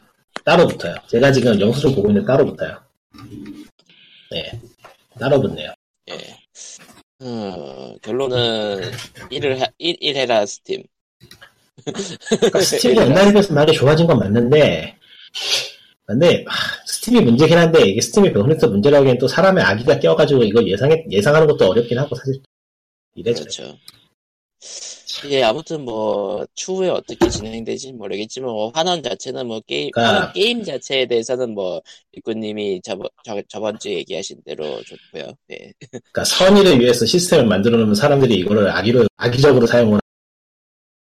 따로 붙어요. 제가 지금 영수증 보고 있는데 따로 붙어요. 네. 따로 붙네요.
예. 음, 결론은 1을 1, 1 해라 스팀.
그러니까 스팀이 옛날에 비해서 많이 좋아진 건 맞는데, 근데 하, 스팀이 문제긴 한데 이게 스팀이 병원에서 문제라기엔 또 사람의 아기가 껴가지고 이거 예상해 예상하는 것도 어렵긴 하고 사실 이래저
그렇죠. 예, 아무튼 뭐 추후에 어떻게 진행될지 모르겠지만 뭐 환원 자체는 뭐 게임
그러니까-
게임 자체에 대해서는 뭐 입구님이 저번 저, 저번 주에 얘기하신 대로 좋고요. 예.
그러니까 선의를 위해서 시스템을 만들어 놓으면 사람들이 이거를 악의로 악의적으로 사용을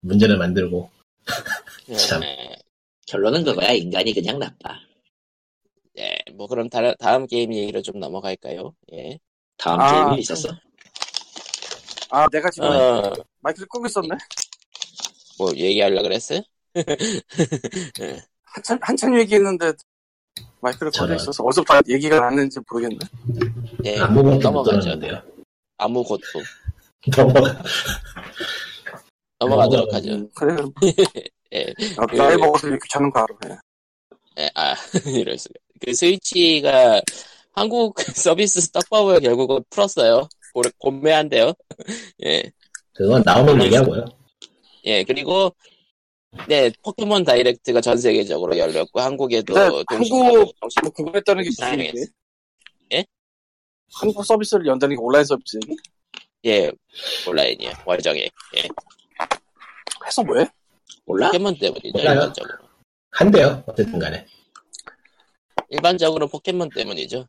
문제를 만들고 참.
예,
결론은 그거야. 인간이 그냥 나빠.
예, 뭐 그럼 다, 다음 게임 얘기로 좀 넘어갈까요? 예.
다음
아.
게임이 있었어?
아, 내가 지금
어,
마이크를 끄고 있었네?
뭐 얘기하려 그랬어요?
한참, 한참 얘기했는데 마이크를 꺼져
저런.
있어서 어디서부터 얘기가 나는지 모르겠네.
예,
아무것도 못
넘어가죠. 아무것도
넘어가.
넘어가도록
넘어가-
하죠.
음, 그래.
예.
나,
그-
나이 먹어서 이렇게 귀찮은 거 알아. 예.
예, 아, 이럴 수가. 그 스위치가 한국 서비스 떡밥을 결국은 풀었어요. 고- 고매한데요. 예.
그건 나오면 얘기하고요.
예, 그리고, 네, 포켓몬 다이렉트가 전 세계적으로 열렸고, 한국에도
근데
동시,
한국- 뭐 그거 했다는 게. 얘기예요?
예?
한국 서비스를 연다는 게 온라인 서비스 얘기?
예, 온라인이요. 월정액. 예.
해서 뭐해?
몰라?
포켓몬 때문이죠,
몰라요.
일반적으로.
한대요. 어쨌든 간에.
일반적으로 포켓몬 때문이죠.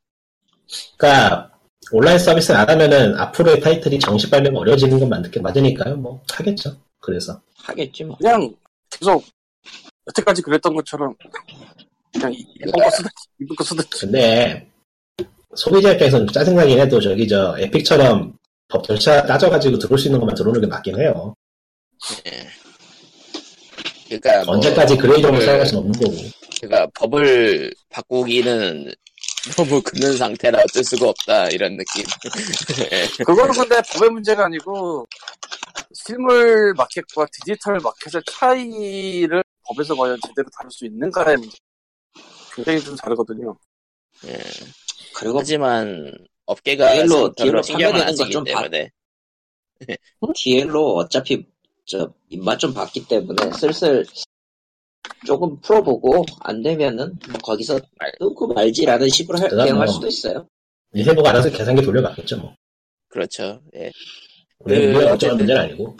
그러니까 온라인 서비스 안 하면은 앞으로의 타이틀이 정식 발매가 어려워지는 건 맞, 맞으니까요. 뭐 하겠죠. 그래서
하겠지 뭐.
그냥 계속 여태까지 그랬던 것처럼 그냥 이- 이번 거 쓰듯 이번 거 쓰듯
근데 소비자 입장에서 좀 짜증나긴 해도 저기 저 Epic처럼 법 절차 따져가지고 들어올 수 있는 것만 들어오는 게 맞긴 해요.
예. 그러니까 뭐
언제까지 그레이드로
법을-
사용할 수는 없는 거고.
그러니까 법을 바꾸기는 너무 굳은 상태라 어쩔 수가 없다 이런 느낌. 예.
그거는 근데 법의 문제가 아니고 실물 마켓과 디지털 마켓의 차이를 법에서 과연 제대로 다룰 수 있는가의 문제 굉장히 좀 다르거든요
예.
그리고
하지만 업계가
디엘로
신경을 안
판매되는 건좀
때문에
DL로 어차피 저 입맛 좀 봤기 때문에 슬슬 조금 풀어보고 안 되면은 뭐 거기서 끊고 말지라는 식으로 할,
그건
대응할
뭐-
수도 있어요.
일세부가 알아서 계산기 돌려갔겠죠. 뭐.
그렇죠. 예.
우리
그,
어쩌는 문제는 아니고.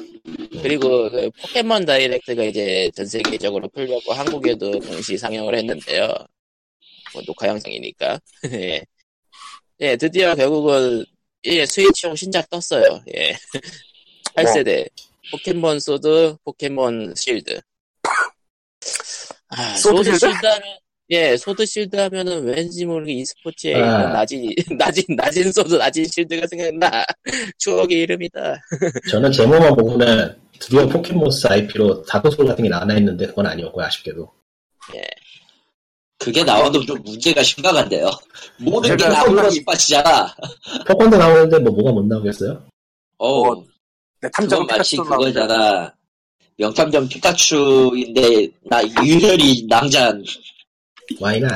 그리고 그 포켓몬 다이렉트가 이제 전 세계적으로 풀렸고 한국에도 동시 상영을 했는데요. 뭐 녹화 영상이니까. 예. 예, 드디어 결국은 예, Switch용 신작 떴어요. 예. 8세대 포켓몬 Sword, 포켓몬 Shield. 아, Sword Shield? 하면 예, Sword Shield 하면은 왠지 모르게 e스포츠에
아.
있는 나진, 나진, 나진 Sword, 나진 Shield가 생각나. 추억의 이름이다.
저는 제목만 보고는 드디어 포켓몬스 IP로 Dark Soul 같은 게 나왔나 했는데 그건 아니었고요. 아쉽게도.
예.
그게 나와도 좀 문제가 심각한데요. 모든 게
생각이-
빠지잖아.
포콘도 나오는데 뭐 뭐가 못 나오겠어요?
어,
뭐, 내 탐정은
그건 마치
나오고
그거잖아. 명탐정 피카츄인데 나 유혈이 낭잔.
와이나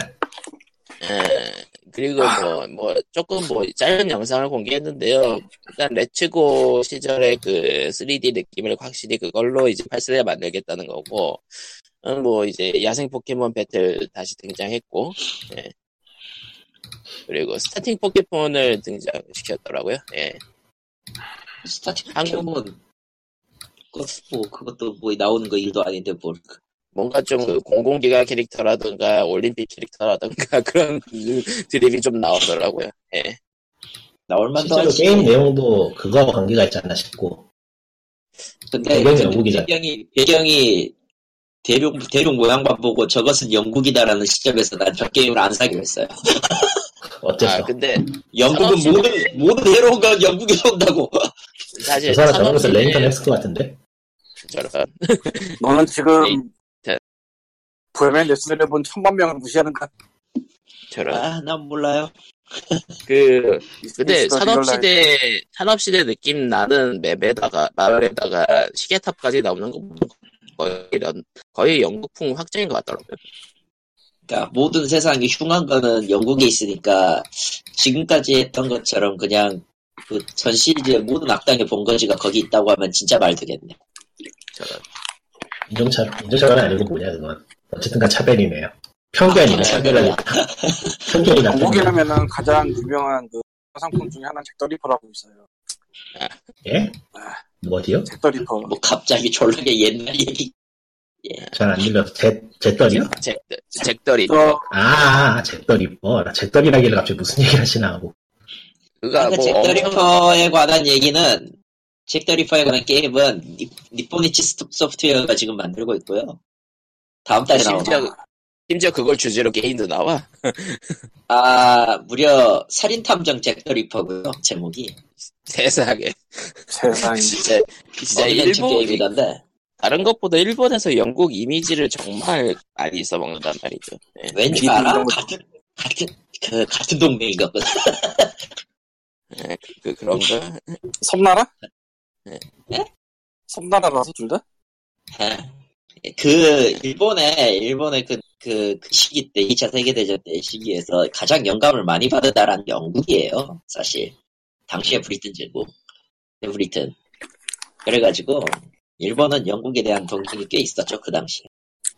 예, 그리고 뭐, 뭐, 조금 뭐, 짧은 영상을 공개했는데요. 일단, 레츠고 시절의 그 3D 느낌을 확실히 그걸로 이제 8세대 만들겠다는 거고, 어, 뭐, 이제, 야생 포켓몬 배틀 다시 등장했고, 예. 그리고 starting 포켓몬을 등장시켰더라고요. 예.
starting
한국-
포켓몬. 뭐 그것도 뭐 나오는 거 일도 아닌데 뭘.
뭔가 좀그 공공기관 캐릭터라든가, 올림픽 캐릭터라든가, 그런 드립이 좀 나오더라고요. 예.
나올 만도
실제로
하지.
게임 내용도 그거와 관계가 있지 않나 싶고
근데
배경이 영국이잖아.
배경이 배경이 대륙 대륙 모양만 보고 저것은 영국이다라는 시점에서 난 저 게임을 안 사기로 했어요.
어째서
아, 근데,
영국은 모든 모든 해로운 건 영국에서 온다고.
사실,
그 사람 저번에서
산업시대-
레인턴 엑스크 같은데
저런,
너는 지금
자.
Bohemian Rhapsody를 본 천만 명을 무시하는가
저런.
아, 난 몰라요.
그, 근데 산업시대, 산업시대 느낌 나는 맵에다가, 마을에다가 시계탑까지 나오는 거 거의, 이런, 거의 영국풍 확정인 것 같더라고요.
그러니까 모든 세상이 흉한 거는 영국에 있으니까 지금까지 했던 것처럼 그냥 그 전 시리즈의 모든 악당의 본거지가 거기 있다고 하면 진짜 말 되겠네.
저런.
인종차 인종차가 아니고 뭐냐 그건 어쨌든 간 차별이네요. 편견이네, 편견이. 편견이다, 편견.
영국이라면은 가장 유명한 그 상품 중에 하나는 잭더리퍼라고 있어요.
예? 뭐지요?
잭더리퍼.
뭐 갑자기 졸라게 옛날 얘기.
잘안 들려서 제, 재떨이요?
잭, 잭더리.
저
아, 재떨이퍼. 나 재떨이라길래 갑자기 무슨 얘기를 하시나 하고.
그가
그러니까
뭐
잭더
엄청
리퍼에 관한 얘기는 잭더 리퍼에 관한 게임은 니- 니폰이치 소프트웨어가 지금 만들고 있고요. 다음 달에
심지어
나오나?
심지어 그걸 주제로 게임도 나와.
아 무려 살인탐정 잭더 리퍼고요. 제목이
세상에.
세상에.
진짜 진짜 일본
게임이던데
다른 것보다 일본에서 영국 이미지를 정말 많이 써먹는단 말이죠. 예.
왠지 알아? 같은 같은 그 같은 동맹이거든.
예, 그, 그 그런 거.
섬나라?
네.
예?
섬나라라서 둘 다?
그 일본의 일본의 그, 그, 그 시기 때 2차 세계대전 때 시기에서 가장 영감을 많이 받았다라는 영국이에요. 사실 당시에 브리튼 제국 브리튼 그래가지고 일본은 영국에 대한 동경이 꽤 있었죠 그 당시에.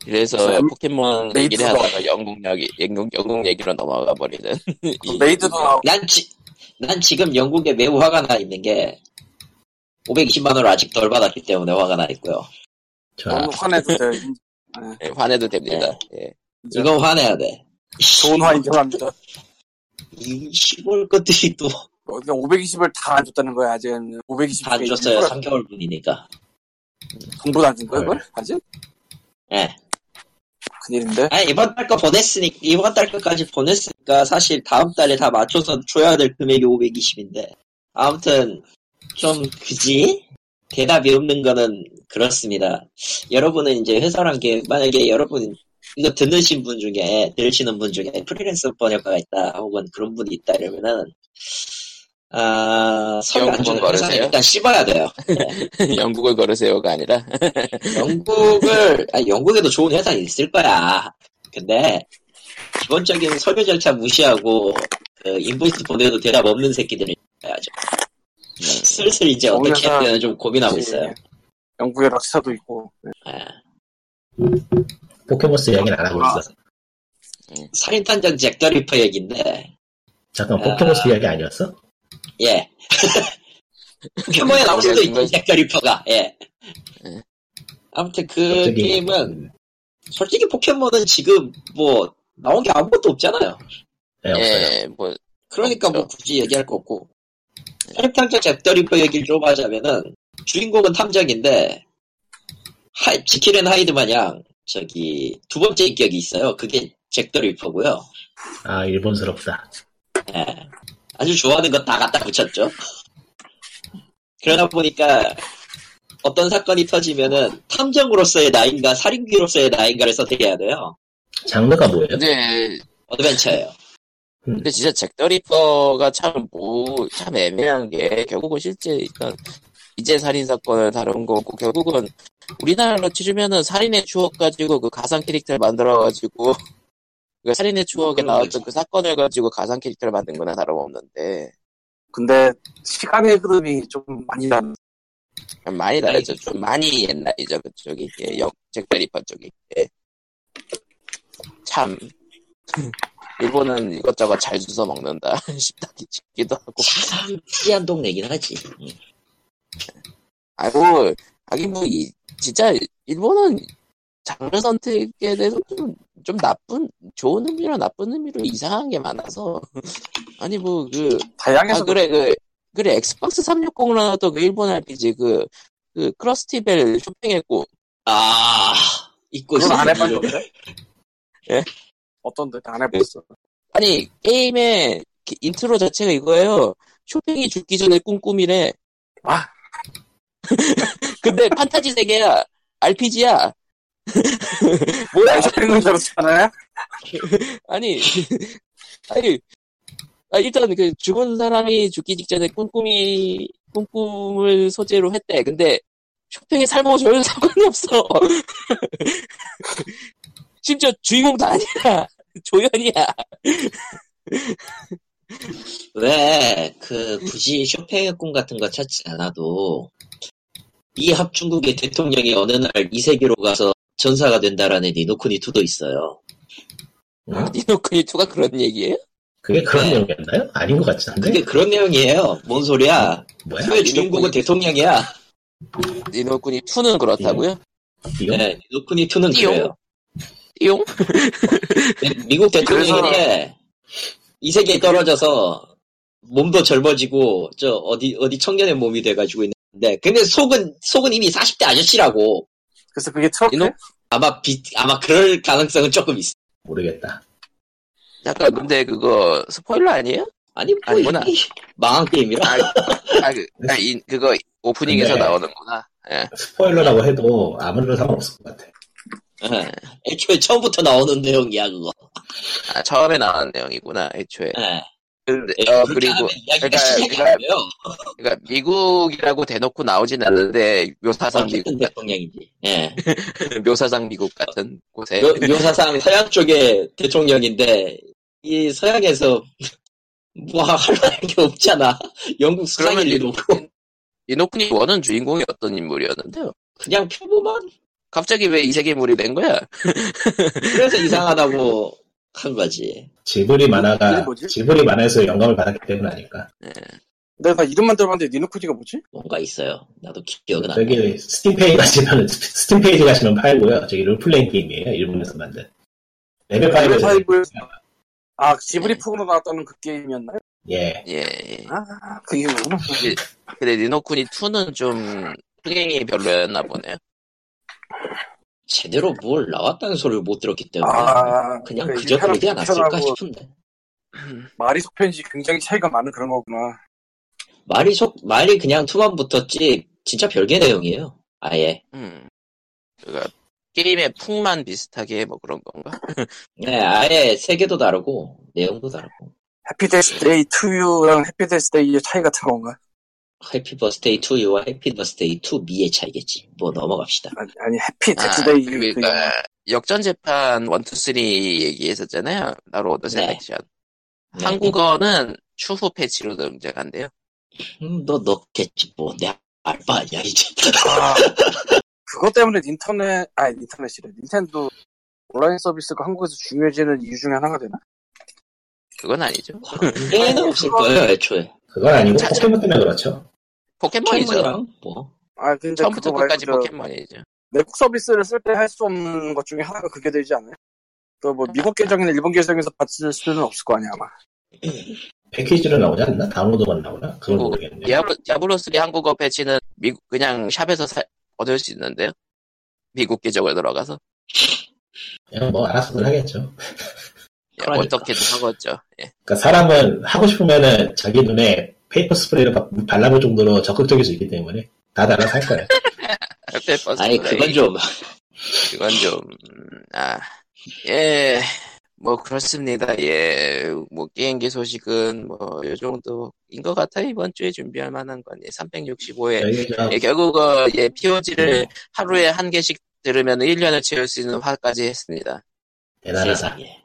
그래서
음,
포켓몬 얘기를 하다가 영국 얘기, 영국, 영국 얘기로 넘어가 버리는. 이-
메이드도
난, 지, 난 지금 영국에 매우 화가 나 있는 게 520만 원을 아직 덜 받았기 때문에 화가 나 있고요.
자,
너무 화내도 돼.
예, 화내도 됩니다. 예.
이건 화내야 돼.
좋은 화 인정합니다.
이 시골 것들이 또다안
그러니까 520을 다 안 줬다는 거야, 아직. 520.
줬어요. 3개월 분이니까.
정보도 안준 거야,
네.
그걸? 아직?
예.
큰일인데?
아 이번 달 거 보냈으니까 이번 달 거까지 보냈으니까 사실 다음 달에 다 맞춰서 줘야 될 금액이 520인데 아무튼 좀 그지 대답이 없는 거는 그렇습니다. 여러분은 이제 회사란 게 만약에 여러분 이거 듣는 분 중에 들으시는 분 중에 프리랜서 번역가가 있다 혹은 그런 분이 있다 이러면은 아 회사는
걸으세요?
일단 씹어야 돼요.
영국을 걸으세요가 아니라.
영국을, 아, 영국에도 좋은 회사 있을 거야. 근데, 기본적인 서류 절차 무시하고, 그, 인보이스 보내도 대답 없는 새끼들이 있어야죠. 슬슬 이제 어떻게 해야 되나 좀 고민하고 있어요.
영국에 Rockstar도 있고.
예.
포켓몬스 이야기는 안 하고
아.
있어.
살인탐정 잭더 리퍼 얘기인데,
잠깐,
아.
포켓몬스 이야기 아니었어?
예. 포켓몬에 나올 수도 있죠, 잭더 리퍼가, 예.
예.
아무튼 그
갑자기-
게임은, 솔직히 포켓몬은 지금 뭐, 나온 게 아무것도 없잖아요.
네, 없어요.
예, 뭐,
그러니까 뭐
없죠.
굳이 얘기할 거 없고 살인탐정 잭더리퍼 얘기를 좀 하자면은 주인공은 탐정인데 하, 지킬앤 하이드 마냥 저기 두 번째 인격이 있어요 그게 잭더리퍼고요
아, 일본스럽다.
예. 아주 좋아하는 거 다 갖다 붙였죠 그러다 보니까 어떤 사건이 터지면은 탐정으로서의 나인가 살인귀로서의 나인가를 선택해야 돼요
장르가 뭐예요?
근데,
adventure예요
근데 진짜 잭더리퍼가 참, 뭐, 참 애매한 게, 결국은 실제, 일단, 이제 살인 사건을 다룬 거고, 결국은, 우리나라로 치르면은 살인의 추억 가지고 그 가상 캐릭터를 만들어가지고, 그 살인의 추억에 나왔던. 그 사건을 가지고 가상 캐릭터를 만든 거나 다름없는데,
근데, 시간의 흐름이 좀 많이 나.
많이 다르죠. 좀 많이 옛날이죠, 그쪽이. 예, 역, 잭더리퍼 쪽이. 예. 참. 일본은 이것저것 잘 주워 먹는다 싶다 싶기도 하고.
참 특이한 동네긴 하지 음.
아이고, 하긴 뭐, 이, 진짜, 일본은 장르 선택에 대해서 좀, 좀 나쁜, 좋은 의미로 나쁜 의미로 이상한 게 많아서. 아니, 뭐, 그,
다양해서.
아, 그래, 그, 그래, 엑스박스 360로 나왔던 그 일본 RPG, 그, 그, Trusty Bell 쇼팽 했고,
아 잊고
그건 안. 해봤는데?
예?
어떤데? 안 해봤어.
아니, 게임의 기- 인트로 자체가 이거예요. 쇼팽이 죽기 전에 꾼 꿈이래.
아.
근데 판타지 세계야. RPG야. 뭐야?
쇼팽은 저렇잖아요?
아니, 아니, 아, 일단 그 죽은 사람이 죽기 직전에 꾼 꿈이, 꾼 꿈을 소재로 했대. 근데 살모 전혀 상관이 없어. 심지어 주인공도 아니야. 조연이야.
왜, 그, 굳이 쇼팽의 꿈 같은 거 찾지 않아도, 이 합중국의 대통령이 어느 날 이 세계로 가서 전사가 된다라는 리노코니2도 있어요.
응?
니노쿠니 2가 그런 얘기예요?
그게 그런
네.
내용이었나요? 아닌 것 같지 않은데?
그게 그런 내용이에요. 뭔 소리야?
뭐야?
왜 주인공은 대통령이야?
니노쿠니 2는 그렇다고요?
이거?
네, 노쿠니 2는
띠용?
그래요.
띠용?
미- 미국 대통령인데 이 세계에 떨어져서 몸도 젊어지고 저 어디 어디 청년의 몸이 돼가지고 있는데 근데 속은 속은 이미 40대 아저씨라고
그래서 그게 트럭
이놈?
아마 비 아마 그럴 가능성은 조금 있어.
모르겠다.
잠깐 근데 그거 스포일러 아니에요?
아니 뭐
아니구나.
망한 게임이라.
아, 아, 그, 아, 이, 그거 오프닝에서 나오는구나. 예.
스포일러라고 해도 아무래도 상관없을 것 같아.
예. 애초에 처음부터 나오는 내용이야 그거.
아, 처음에 나온 내용이구나, 애초에.
예.
근데,
예,
어, 그리고, 그러니까- 그러니까-. 그러니까 미국이라고 대놓고 나오진 않는데 묘사상 미국
대통령이지. 예.
묘사상 미국 같은 곳에
묘, 묘사상 서양 쪽의 대통령인데 이 서양에서 뭐 할 만한 게 없잖아. 영국 수상일 리도 없고
니노쿠니 one은 주인공이 어떤 인물이었는데요?
그냥 평범한
갑자기 왜 이세계물이 된 거야?
그래서 이상하다고 한 거지.
지브리 만화가? 지브리 만화에서 영감을 받았기 때문 아닐까.
내가 이름만 들어봤는데 니노쿠니가 뭐지?
뭔가 있어요. 나도 기억은 안 나.
저기 스팀 페이지 가시면 스팀 페이지 가시면 팔고요. 저기 롤플레잉 게임이에요. 일본에서 만든. 레벨 5에서
5에서 아 지브리 풍으로 나왔다는 그 게임이었나요?
예.
예, 예.
아 그게 뭐구나
근데 니노쿠니 2는 좀 흥행이 별로였나 보네요.
제대로 뭘 나왔다는 소리를 못 들었기 때문에
아
그냥
그
그저
일편은
그러지 않았을까 싶은데.
말이 속편지 굉장히 차이가 많은 그런 거구나
말이 속 말이 그냥 투만 붙었지 진짜 별개 내용이에요. 아예.
음. 그니까, 게임의 풍만 비슷하게 뭐 그런 건가?
네, 아예 세계도 다르고 내용도 다르고.
해피데스데이 2U랑 해피데스데이의 차이 같은 건가?
Happy Birthday to You와 Happy Birthday to Me의 차이겠지. 뭐 넘어갑시다.
아니, 아니 Happy
아,
Death Day 그
그러니까, 역전 재판 1, 2, 3 얘기했었잖아요. 나루호도
네.
selection.
네.
한국어는 추후 패치로 등장한대요.
음, 너 넣겠지 뭐. 내 알바 아니야 이제.
아, 그것 때문에 인터넷, 아니, 인터넷이래. 닌텐도 온라인 서비스가 한국에서 중요해지는 이유 중에 하나가 되나?
그건 아니죠.
관계는 없을 거예요 애초에.
그건 아니고
자, 자.
포켓몬 때문에 그렇죠.
포켓몬이죠.
포켓몬이랑 뭐.
아, 근데
처음부터 끝까지
저
포켓몬이죠.
내국 서비스를 쓸 때 할 수 없는 것 중에 하나가 그게 되지 않아요? 또 뭐 미국 계정이나 일본 계정에서 받을 수는 없을 거 아니야, 아마.
패키지로 나오지 않나? 다운로드만 나오나? 그건
뭐,
모르겠네.
디아블로, 디아블로3 한국어 패치는 미국, 그냥 shop에서 사- 얻을 수 있는데요. 미국 계정을 들어가서.
그냥 뭐 알아서들 하겠죠.
예,
그러니까.
어떻게든 하겠죠. 예.
그러니까 사람은 하고 싶으면은 자기 눈에 pepper 스프레이를 바- 발라볼 정도로 적극적일 수 있기 때문에 다들 알아서 할 거예요.
pepper
아니
스프레이.
그건 좀
그건 좀, 음, 아, 예, 뭐, 그렇습니다. 예, 뭐, 게임기 소식은 뭐, 요 정도인 것 같아요. 이번 주에 준비할 만한 건, 예, 365회.
저희 저
예, 결국, 어, 예, POG를 하루에 한 개씩 들으면 1년을 채울 수 있는 화까지 했습니다.
대단하다.
세상에
아,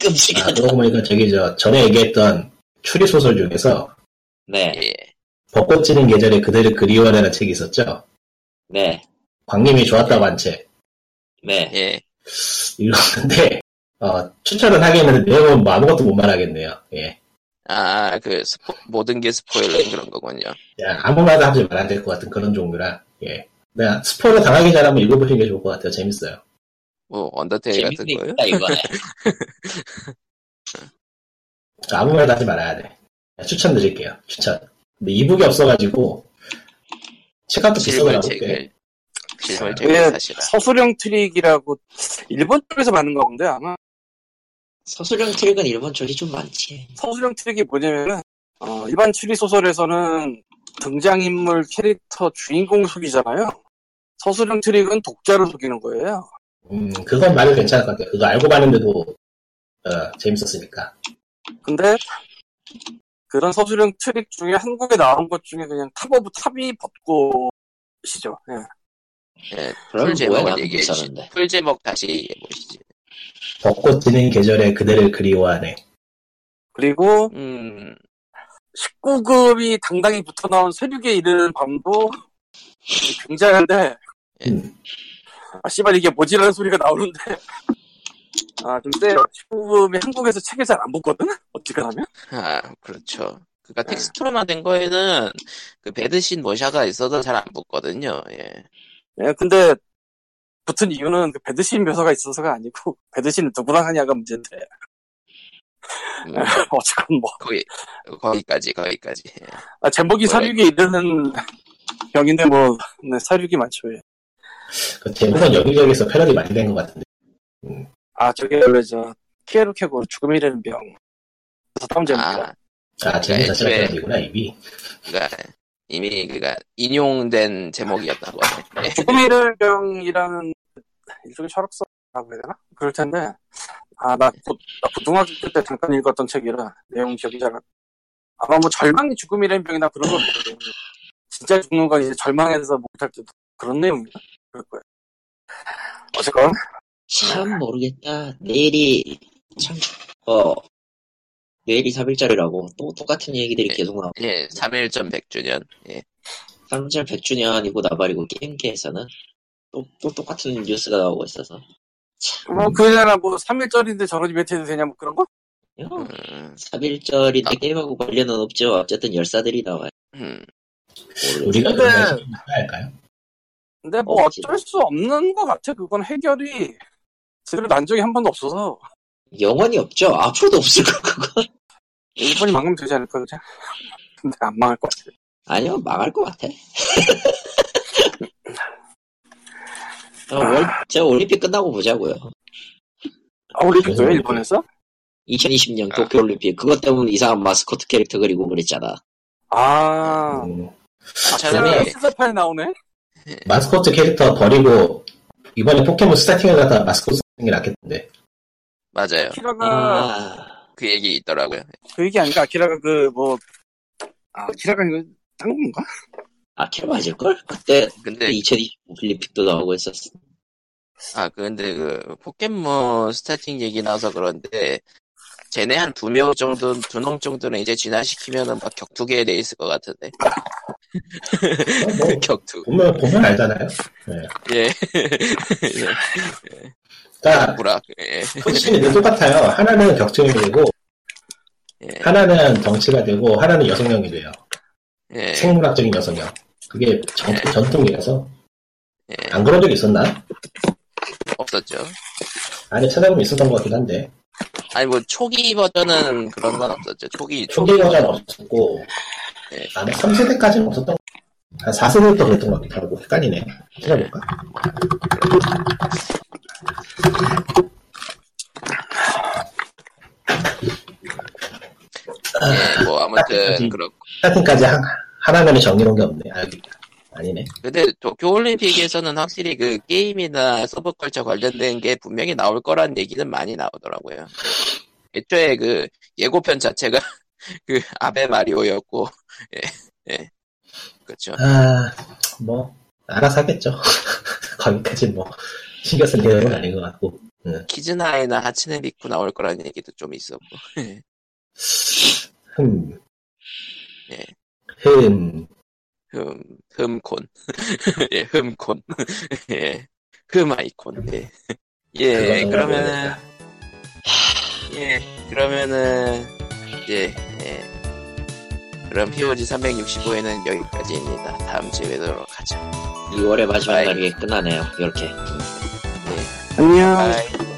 끔찍하다.
그러고 보니까 저기 저 전에 얘기했던 추리 소설 중에서
네,
예,
벚꽃 지는 계절에 그대를 그리워하는 책이 있었죠.
네,
광님이 좋았다고 한 책.
네.
예.
읽었는데 어, 추천은 하겠는데 내용은 뭐 아무것도 못 말하겠네요. 예.
아, 그, 스포, 모든 게 스포일러인 그런 거군요.
그냥 아무 말도 하지 말아야 될 것 같은 그런 종류라. 예. 내가 스포를 당하기 전에 읽어보시는 게 좋을 것 같아요. 재밌어요.
뭐, 언더테일 같은 거요?
재밌다 이거네.
아무 말도 하지 말아야 돼. 추천드릴게요. 추천. 근데 e-book이 없어가지고 책값도
그게
사시라.
서술형 트릭이라고 일본 쪽에서 만든 거 본데 아마
서술형 트릭은 일본 쪽이 좀 많지.
서술형 트릭이 뭐냐면은 어, 일반 추리 소설에서는 등장인물 캐릭터 주인공 속이잖아요. 서술형 트릭은 독자를 속이는 거예요.
음, 그건 말이 괜찮을 것 같아요. 그거 알고 봤는데도 어, 재밌었으니까.
근데 그런 서술형 트릭 중에 한국에 나온 것 중에 그냥 top of top이 벚꽃이죠. 예.
예,
그럼
풀
뭐야
제목을
나도
얘기해
못
주시,
사는데.
full 제목 다시 얘기해 보시지.
벚꽃 지는 계절에 그대를 그리워하네.
그리고
음,
19급이 당당히 붙어 나온 세륙에 이르는 밤도 굉장한데
음,
아 씨발 이게 뭐지라는 소리가 나오는데 아, 좀 세요. 19금이 한국에서 책에 잘안 붙거든? 어찌가하면?
아, 그렇죠. 그니까 텍스트로만 된 거에는 그 배드신 모샤가 있어도 잘 안 붙거든요. 예.
예, 근데 붙은 이유는 그 배드신 묘사가 있어서가 아니고 배드신을 누구랑 하냐가 문제인데
음,
어쨌건 뭐
거기, 거기까지, 거기까지. 예.
아, 제목이? 사륙에 이르는 병인데 뭐 네, 사륙이 많죠. 예.
그 제목은 여기저기서 패러디 많이 된 것 같은데.
아 저게 원래 저 키에르 캐고 죽음이 이르는 병 그래서 다음 제목이다.
아,
아, 제목 자체가 패러디구나, 이미.
그니까, 이미, 그니까, 인용된 제목이었던 거네. 예.
죽음이 이르는 병이라는 일종의 철학서라고 해야 되나? 그럴 텐데 아나 나 고등학교 때 잠깐 읽었던 책이라 내용 기억이 잘 안. 아마 뭐 절망이 죽음이 이르는 병이나 그런 걸 모르겠네. 진짜 죽는 건 이제 절망해서 못할 때도 그런 내용이다. 그럴 거야. 어쨌건
참 모르겠다. 내일이 참, 어, 내일이 3일절이라고 또 똑같은 얘기들이 계속 나오고.
예, 3일전 100주년. 예.
3절 100주년이고 나발이고 게임계에서는 또, 또 똑같은 뉴스가 나오고 있어서.
뭐 그냥 뭐 3일절인데 저런 이벤트 해도 되냐 뭐 그런 거?
음,
3일절인데 게임하고 관련은 없죠. 어쨌든 열사들이 나와요.
음.
우리가
근데-
할까요?
근데 뭐. 어쩔 수 없는 것 같아. 그건 해결이 제대로 난 적이 한 번도 없어서
영원히 없죠. 앞으로도 없을 거 그건.
일본이 망하면 되지 않을까 그죠? 근데 안 망할 것 같아.
아니요, 망할 것 같아. 어, 월, 제가 올림픽 끝나고 보자고요.
아 올림픽도요
그래서
일본에서?
2020년
아.
도쿄올림픽. 그것 때문에 이상한 마스코트 캐릭터 그리고 그랬잖아.
아,
음,
차라리,
시사판에 나오네.
마스코트 캐릭터 버리고, 이번에 포켓몬 starting을 갖다 마스코트 starting이 낫겠던데.
맞아요.
아키라가
아,
그 얘기 있더라고요.
그 얘기 아닌가? 아키라가 그 뭐 아, 아키라가 이거 딴 건가?
아키라 맞을 걸? 그때
근데,
2020 올림픽도 나오고 했었어.
아, 근데 그, 포켓몬 starting 얘기 나와서 그런데, 쟤네 한 두 명 정도, 두명 정도는 이제 진화시키면은 막 격투계에 돼 있을 것 같은데.
어, 뭐,
격투.
보면, 보면 알잖아요. 네.
예.
그러니까,
부락. 예.
포지션이 늘 똑같아요. 하나는 격투형이 되고,
예.
하나는 덩치가 되고, 하나는 여성형이 돼요.
예.
생물학적인 여성형. 그게 전,
네.
전통이라서.
예.
안 그런 적 있었나?
없었죠.
아니, 찾아보면 있었던 것 같긴 한데.
아니, 뭐, 초기 버전은 그런 건 없었죠. 초기,
초기 버전 없었고,
네.
아마 3세대까지는 없었던 것 한 4세대부터 그랬던 것 같기도 하고, 헷갈리네. 찾아볼까?
예, 뭐, 아무튼,
음.
그렇고.
스타팅까지 한, 하나면에 정리놓은 게 없네. 아, 여기. 아니네.
근데 도쿄올림픽에서는 확실히 그 게임이나 서브컬처 관련된 게 분명히 나올 거란 얘기는 많이 나오더라고요. 애초에 그 예고편 자체가 그 아베 마리오였고, 예, 예. 그렇죠.
아, 뭐, 알아서 하겠죠. 거기까지 뭐, 신경 쓸 내용은 아닌 것 같고.
키즈나이나 하츠네 리쿠 나올 거라는 얘기도 좀 있었고.
흠.
예.
흠.
흠, 흠콘. 예, 흠콘. 예. 흠아이콘. 예. 예, 그러면은, 예, 그러면은, 이제, 예. 그럼 POG 365회는 여기까지입니다. 다음 주에 뵙도록 하죠.
2월의 마지막
bye.
날이 끝나네요. 이렇게.
안녕.
bye.